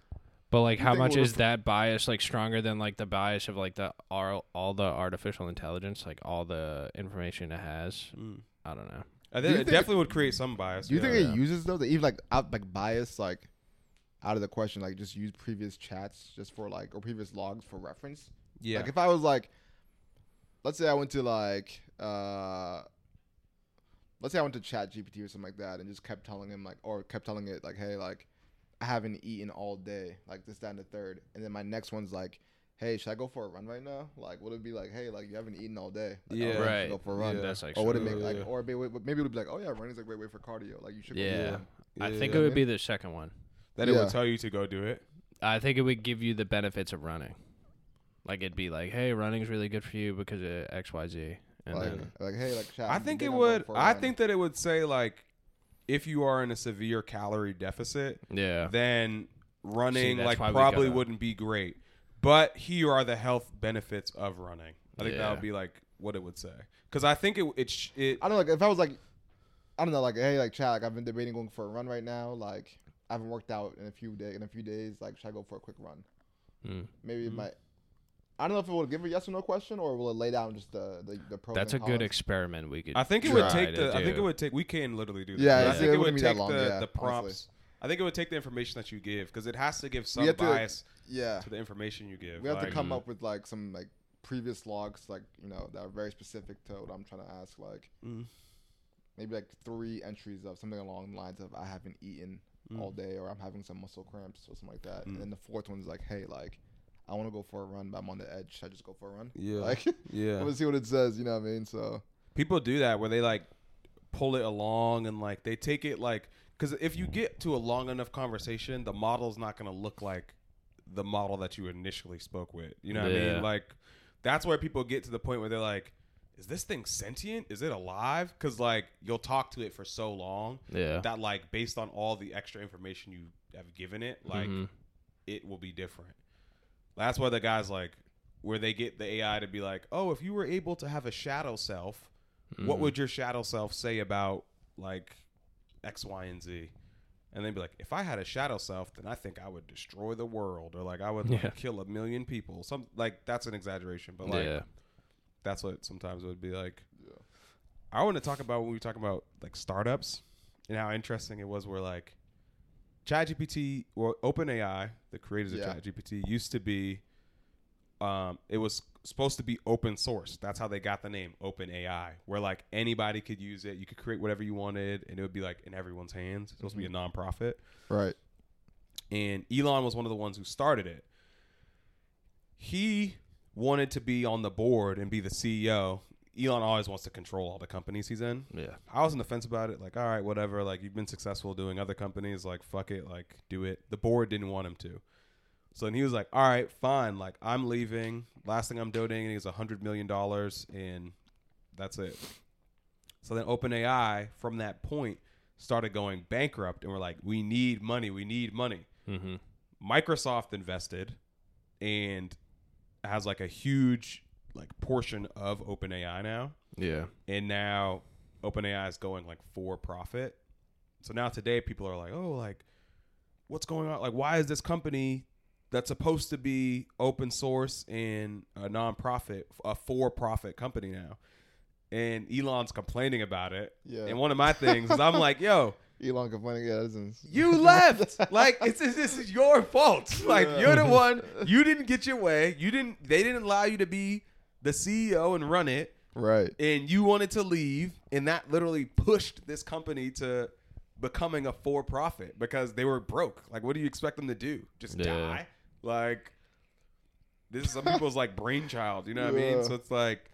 But like, You how much would've- is that bias like stronger than like the bias of like the all, all the artificial intelligence, like all the information it has? Mm. I don't know. I think you it think- definitely would create some bias. Do you yeah. think yeah. it uses those? Even like out like bias, like out of the question, like just use previous chats just for like or previous logs for reference. Yeah. Like if I was like, let's say I went to like, uh, let's say I went to Chat GPT or something like that, and just kept telling him like, or kept telling it like, hey, like, I haven't eaten all day, like this, that, and the third, and then my next one's like. Hey, should I go for a run right now? Like, would it be like, hey, like you haven't eaten all day? Like, Yeah. oh, Right. Go for a run. Yeah. That's like Or would it make like, or maybe, maybe it would be like, oh yeah, running's a great way for cardio. Like you should. Go Yeah. I think Yeah. it would be the second one. that it would tell you to go do it. I think it would give you the benefits of running. Like it'd be like, hey, running's really good for you because of X, Y, Z, and like, then like, hey, like, chat, I think it thinking of going would. for a I run. think that it would say like, if you are in a severe calorie deficit, yeah, then running that's like probably gotta- wouldn't be great. But here are the health benefits of running. I think that would be like what it would say. Because I think it it sh- it I don't know. Like, if I was like, I don't know, like, hey, like, Chad, like, I've been debating going for a run right now. Like, I haven't worked out in a few day in a few days. Like, should I go for a quick run? Mm. Maybe Mm-hmm. it might. I don't know if it will give a yes or no question or will it lay down just the the, the pros. that's a and good cons? experiment. We could. I think it would try take to the. I think it would take. We can literally do. This. Yeah, I it's- think it it wouldn't be that take long, the, yeah, the honestly. prompts. I think it would take the information that you give because it has to give some have to, bias Yeah, to the information you give. we have like, to come mm. up with like some like previous logs, like you know, that are very specific to what I'm trying to ask. Like Mm, maybe like three entries of something along the lines of I haven't eaten mm. all day or I'm having some muscle cramps or something like that. Mm. And then the fourth one's like, hey, like I want to go for a run, but I'm on the edge. Should I just go for a run? Yeah. Like, Yeah. let's see what it says. You know what I mean? So people do that where they like pull it along and like they take it like because if you get to a long enough conversation the model's not going to look like the model that you initially spoke with you know what i mean like that's where people get to the point where they're like is this thing sentient is it alive because like you'll talk to it for so long Yeah. that like based on all the extra information you have given it like Mhm. it will be different that's why the guys like where they get the ai to be like oh if you were able to have a shadow self what Mhm. would your shadow self say about like X, Y, and Z? And they'd be like, if I had a shadow self, then I think I would destroy the world, or like I would like, Yeah. kill a million people. Some like that's an exaggeration, but like yeah. that's what sometimes it would be like. I want to talk about when we talk about like startups and how interesting it was. Where like ChatGPT or OpenAI, the creators Yeah. of ChatGPT, used to be. Um, it was supposed to be open source. That's how they got the name OpenAI, where like anybody could use it. You could create whatever you wanted, and it would be like in everyone's hands. It's supposed to be a nonprofit right, and Elon was one of the ones who started it. He wanted to be on the board and be the CEO. Elon always wants to control all the companies he's in. Yeah. I was on the fence about it, like, all right, whatever. Like, you've been successful doing other companies, like, fuck it, like, do it. The board didn't want him to. So then he was like, all right, fine. Like, I'm leaving. Last thing I'm donating is a $100 million, and that's it. So then OpenAI, from that point, started going bankrupt, and we're like, we need money. We need money. Mm-hmm. Microsoft invested and has like a huge like portion of OpenAI now, Yeah. and now OpenAI is going like for profit. So now today people are like, "Oh, like what's going on? Like why is this company that's supposed to be open source and a nonprofit a for-profit company now?" And Elon's complaining about it. Yeah. And one of my things is I'm like, "Yo, Elon complaining. Yeah, you left. like it's this is your fault. Like Yeah. you're the one. You didn't get your way. You didn't. They didn't allow you to be the CEO and run it, right. and you wanted to leave, and that literally pushed this company to becoming a for-profit because they were broke. Like, what do you expect them to do? Just Yeah. die? Like, this is some people's like brainchild. You know what I mean? So it's like,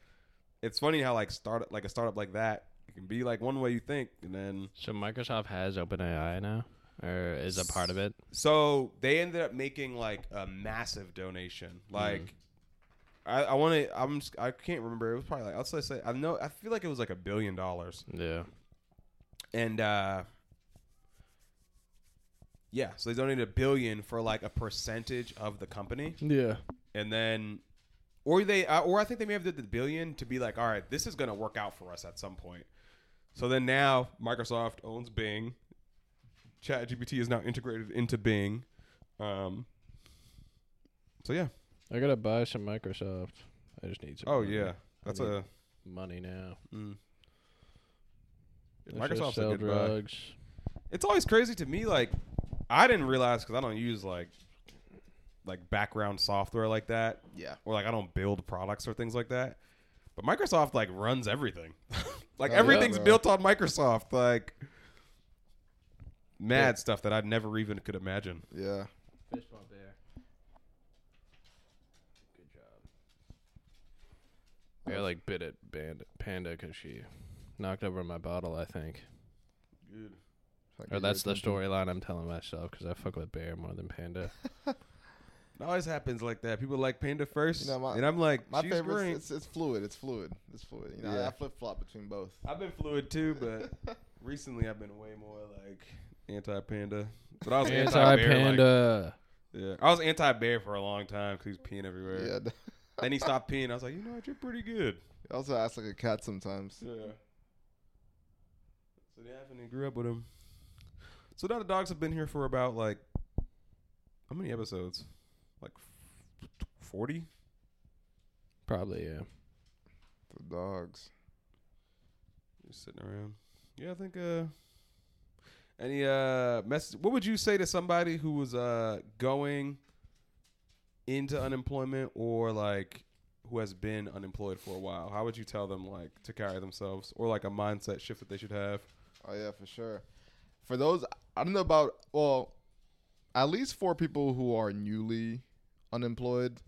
it's funny how like start like a startup like that it can be like one way you think, and then So Microsoft has OpenAI now, or is a part of it? So they ended up making like a massive donation. Like, mm. I, I want to. I'm. Just, I can't remember. It was probably like. I'll say. say I know. I feel like it was like a billion dollars. Yeah. And uh, Yeah, so they donated a billion for like a percentage of the company, Yeah. and then, or they, uh, or I think they may have did the billion to be like, all right, this is gonna work out for us at some point. So then now Microsoft owns Bing. ChatGPT is now integrated into Bing. Um. So yeah. I gotta buy some Microsoft. I just need some. Oh money. yeah, that's a. money now. Mm. Let's just Microsoft's a sell good buy. drugs. It's always crazy to me. Like, I didn't realize because I don't use like, like background software like that, Yeah. or like I don't build products or things like that. But Microsoft like runs everything. like Oh, yeah, everything's bro. built on Microsoft. Like, mad stuff that I never even could imagine. Yeah. Fist bump there. Good job. I like bit at Band- Panda because she knocked over my bottle. I think, Good. Like, or that's the storyline I'm telling myself because I fuck with Bear more than Panda. It always happens like that. People like Panda first, You know, my- and I'm like, My she's favorite. great. It's, it's fluid. It's fluid. It's fluid. You know, Yeah. I flip flop between both. I've been fluid too, but recently I've been way more like anti-panda. But I was Anti anti-bear. Like, Panda. yeah, I was anti-bear for a long time because he's peeing everywhere. Yeah. Then he stopped peeing. I was like, you know what, you're pretty good. I also act like a cat sometimes. Yeah. So yeah, and he grew up with him. So now the dogs have been here for about like how many episodes? Like forty. Probably yeah. The dogs. Just sitting around. Yeah, I think uh any uh message what would you say to somebody who was uh going into unemployment or like who has been unemployed for a while? How would you tell them like to carry themselves or like a mindset shift that they should have? Oh yeah, for sure. For those, I don't know about. Well, at least for people who are newly unemployed,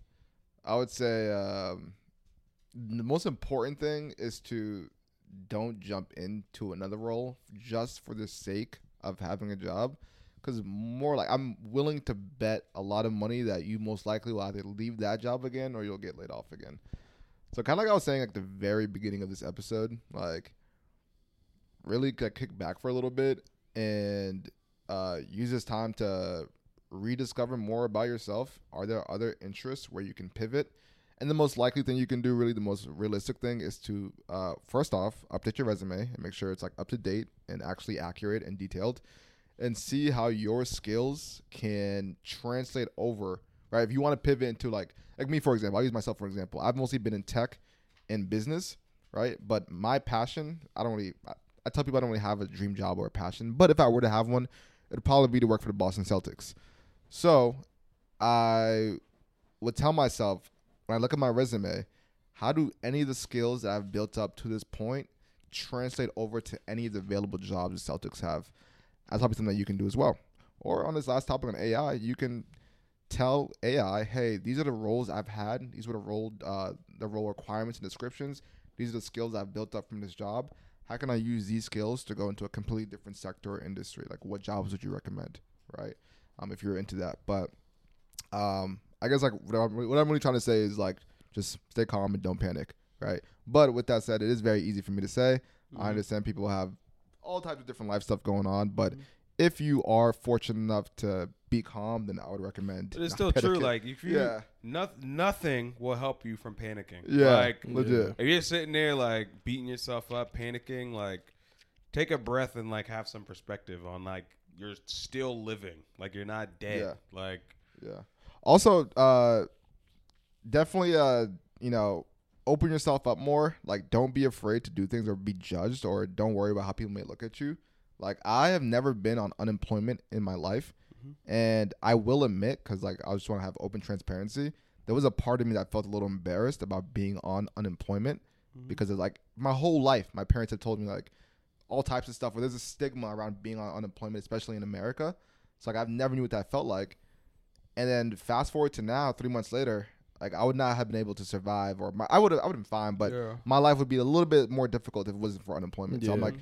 I would say um, the most important thing is to don't jump into another role just for the sake of having a job. Because more like I'm willing to bet a lot of money that you most likely will either leave that job again or you'll get laid off again. So kind of like I was saying at the very beginning of this episode, like really like, kick back for a little bit and uh, use this time to rediscover more about yourself. Are there other interests where you can pivot? And the most likely thing you can do, really the most realistic thing, is to uh, first off update your resume and make sure it's like up to date and actually accurate and detailed, and see how your skills can translate over. Right, if you want to pivot into like like me for example, I'll use myself for example. I've mostly been in tech and business, right? But my passion, I don't really. I, I tell people I don't really have a dream job or a passion, but if I were to have one, it'd probably be to work for the Boston Celtics. So, I would tell myself when I look at my resume, how do any of the skills that I've built up to this point translate over to any of the available jobs the Celtics have? That's probably something that you can do as well. Or on this last topic on AI, you can tell AI, hey, these are the roles I've had. These were the role uh, the role requirements and descriptions. These are the skills I've built up from this job. How can I use these skills to go into a completely different sector or industry? Like, what jobs would you recommend, right? Um, if you're into that, but um, I guess like what I'm, what I'm really trying to say is like just stay calm and don't panic, right? But with that said, it is very easy for me to say. Mm-hmm. I understand people have all types of different life stuff going on, but if you are fortunate enough to be calm, then I would recommend. But it's not still true. Like if you, Yeah. noth- nothing will help you from panicking. yeah, like legit. if you're sitting there like beating yourself up, panicking, like take a breath and like have some perspective on like you're still living, like you're not dead. Yeah. Like Yeah. Also, uh, definitely, uh, you know, open yourself up more. Like, don't be afraid to do things or be judged, or don't worry about how people may look at you. Like, I have never been on unemployment in my life, mm-hmm. and I will admit, because like I just want to have open transparency. There was a part of me that felt a little embarrassed about being on unemployment mm-hmm. because it's like my whole life, my parents have told me like all types of stuff where there's a stigma around being on unemployment, especially in America. So like I've never knew what that felt like. And then fast forward to now, three months later, like I would not have been able to survive, or my, I would have, I would have been fine, but Yeah. my life would be a little bit more difficult if it wasn't for unemployment. So I'm like,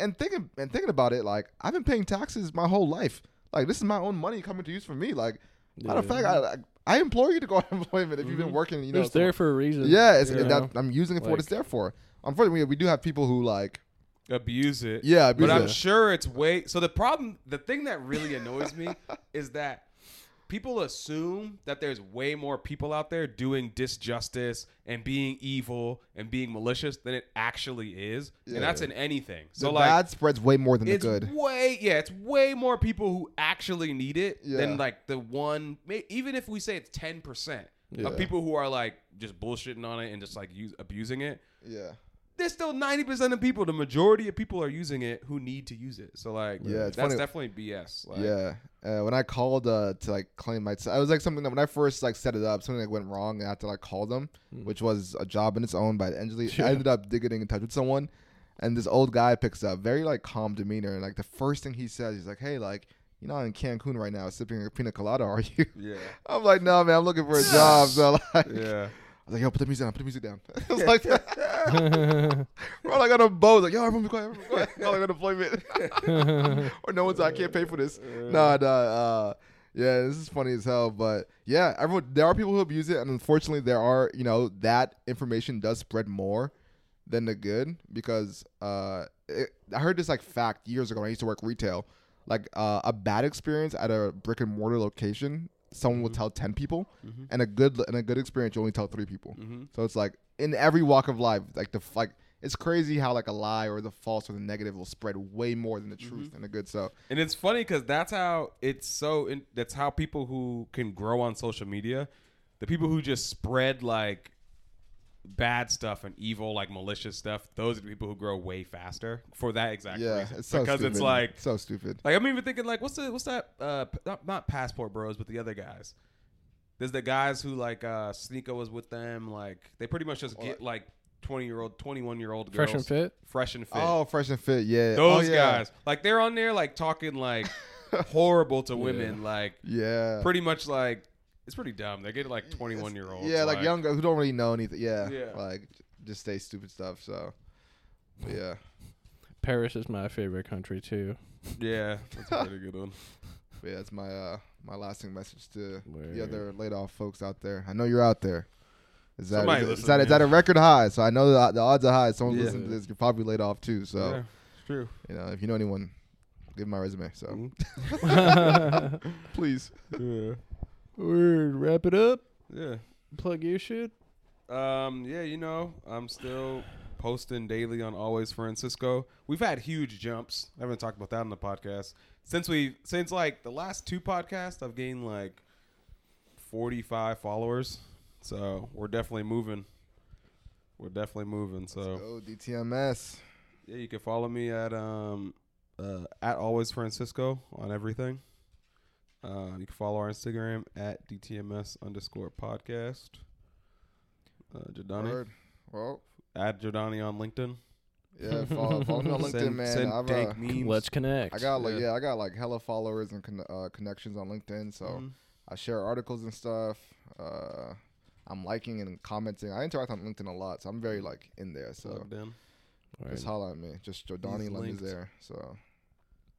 and thinking and thinking about it, like I've been paying taxes my whole life. Like this is my own money coming to use for me. Like matter of fact, I, I I implore you to go on unemployment if you've been mm-hmm. working. You know, it's some- there for a reason. yeah, it's, you that. I'm using it for what it's there for. Unfortunately, we do have people who like abuse it. Yeah, but abuse I'm sure it's way. So the problem, the thing that really annoys me is that people assume that there's way more people out there doing disjustice and being evil and being malicious than it actually is, Yeah. and that's in anything. The So like, bad spreads way more than the it's good. way yeah, it's way more people who actually need it Yeah. than like the one. Even if we say it's ten percent Yeah. of people who are like just bullshitting on it and just like use, abusing it Yeah. There's still 90% of people the majority of people are using it who need to use it so like Yeah, that's funny. definitely bs like, yeah. Uh, when I called uh, to like claim my, I was like something that when I first like set it up, something like went wrong, and I had to like call them, which was a job in its own. But ended, Yeah. I ended up getting in touch with someone, and this old guy picks up, very like calm demeanor, and like the first thing he says, he's like, "Hey, like." You're not in Cancun right now, sipping a pina colada, are you? yeah I'm like, no, man, I'm looking for a job. So like, yeah was like, yo, put the music down, put the music down. it was like, we're like on a boat, like, yo, everyone be quiet, everyone be quiet. Calling unemployment. or no one's, I can't pay for this. Nah, nah, uh, yeah, this is funny as hell. But yeah, everyone, there are people who abuse it, and unfortunately, there are, you know, that information does spread more than the good because uh, it, I heard this like fact years ago when I used to work retail. Like uh, a bad experience at a brick and mortar location, someone will mm-hmm. tell ten people, mm-hmm. and a good and a good experience you only tell three people. mm-hmm. So it's like in every walk of life, like the like it's crazy how like a lie or the false or the negative will spread way more than the mm-hmm. truth and the good. So and it's funny because that's how it's so in, that's how people who can grow on social media the people who just spread like bad stuff and evil like malicious stuff those are the people who grow way faster for that exact yeah, reason it's so because stupid. it's like so stupid. Like I'm even thinking like what's the what's that uh not, not passport bros but the other guys. There's the guys who like uh Sneako was with them like they pretty much just get like 20 year old 21 year old girls Fresh and fit. fresh and fit. Oh, fresh and fit, yeah. Those oh, yeah. guys like they're on there like talking like horrible to women like Yeah, pretty much like it's pretty dumb. They get like 21 year olds. yeah, like, young guys who don't really know anything. Yeah, Yeah. like just say stupid stuff. So but yeah, Paris is my favorite country too. Yeah, that's a pretty good one. but yeah, that's my uh my lasting message to Word. the other laid off folks out there. I know you're out there. Is that Somebody is, it- is listen, that is man. that a record high? So I know the, the odds are high. Someone Yeah. listening to this, you're probably laid off too. So yeah, it's true. you know, if you know anyone, give them my resume. So Mhm. please. Yeah. Word. Wrap it up. Yeah. Plug your shit. Um, yeah, you know, I'm still posting daily on Always Francisco. We've had huge jumps. I haven't talked about that on the podcast. Since we since like the last two podcasts, I've gained like 45 followers. So we're definitely moving. We're definitely moving. So Oh, DTMS. yeah, you can follow me at um uh, at Always Francisco on everything. Uh, you can follow our Instagram at DTMS underscore podcast. Uh, Jodanny. Word. Well, Add Jodanny on LinkedIn. yeah, follow, follow me on LinkedIn, Send- man. send I've, dank uh, memes. Let's connect. I got like Yeah. yeah. I got like hella followers and con- uh, connections on LinkedIn, so Mhm. I share articles and stuff. Uh, I'm liking and commenting. I interact on LinkedIn a lot, so I'm very like in there. So Logged in. Word. just holla at me. Just Jodanny He's Lund is there. So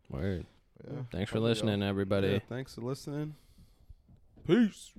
Word. Yeah. Thanks for Love you, yo. listening, everybody. Yeah, thanks for listening. Peace.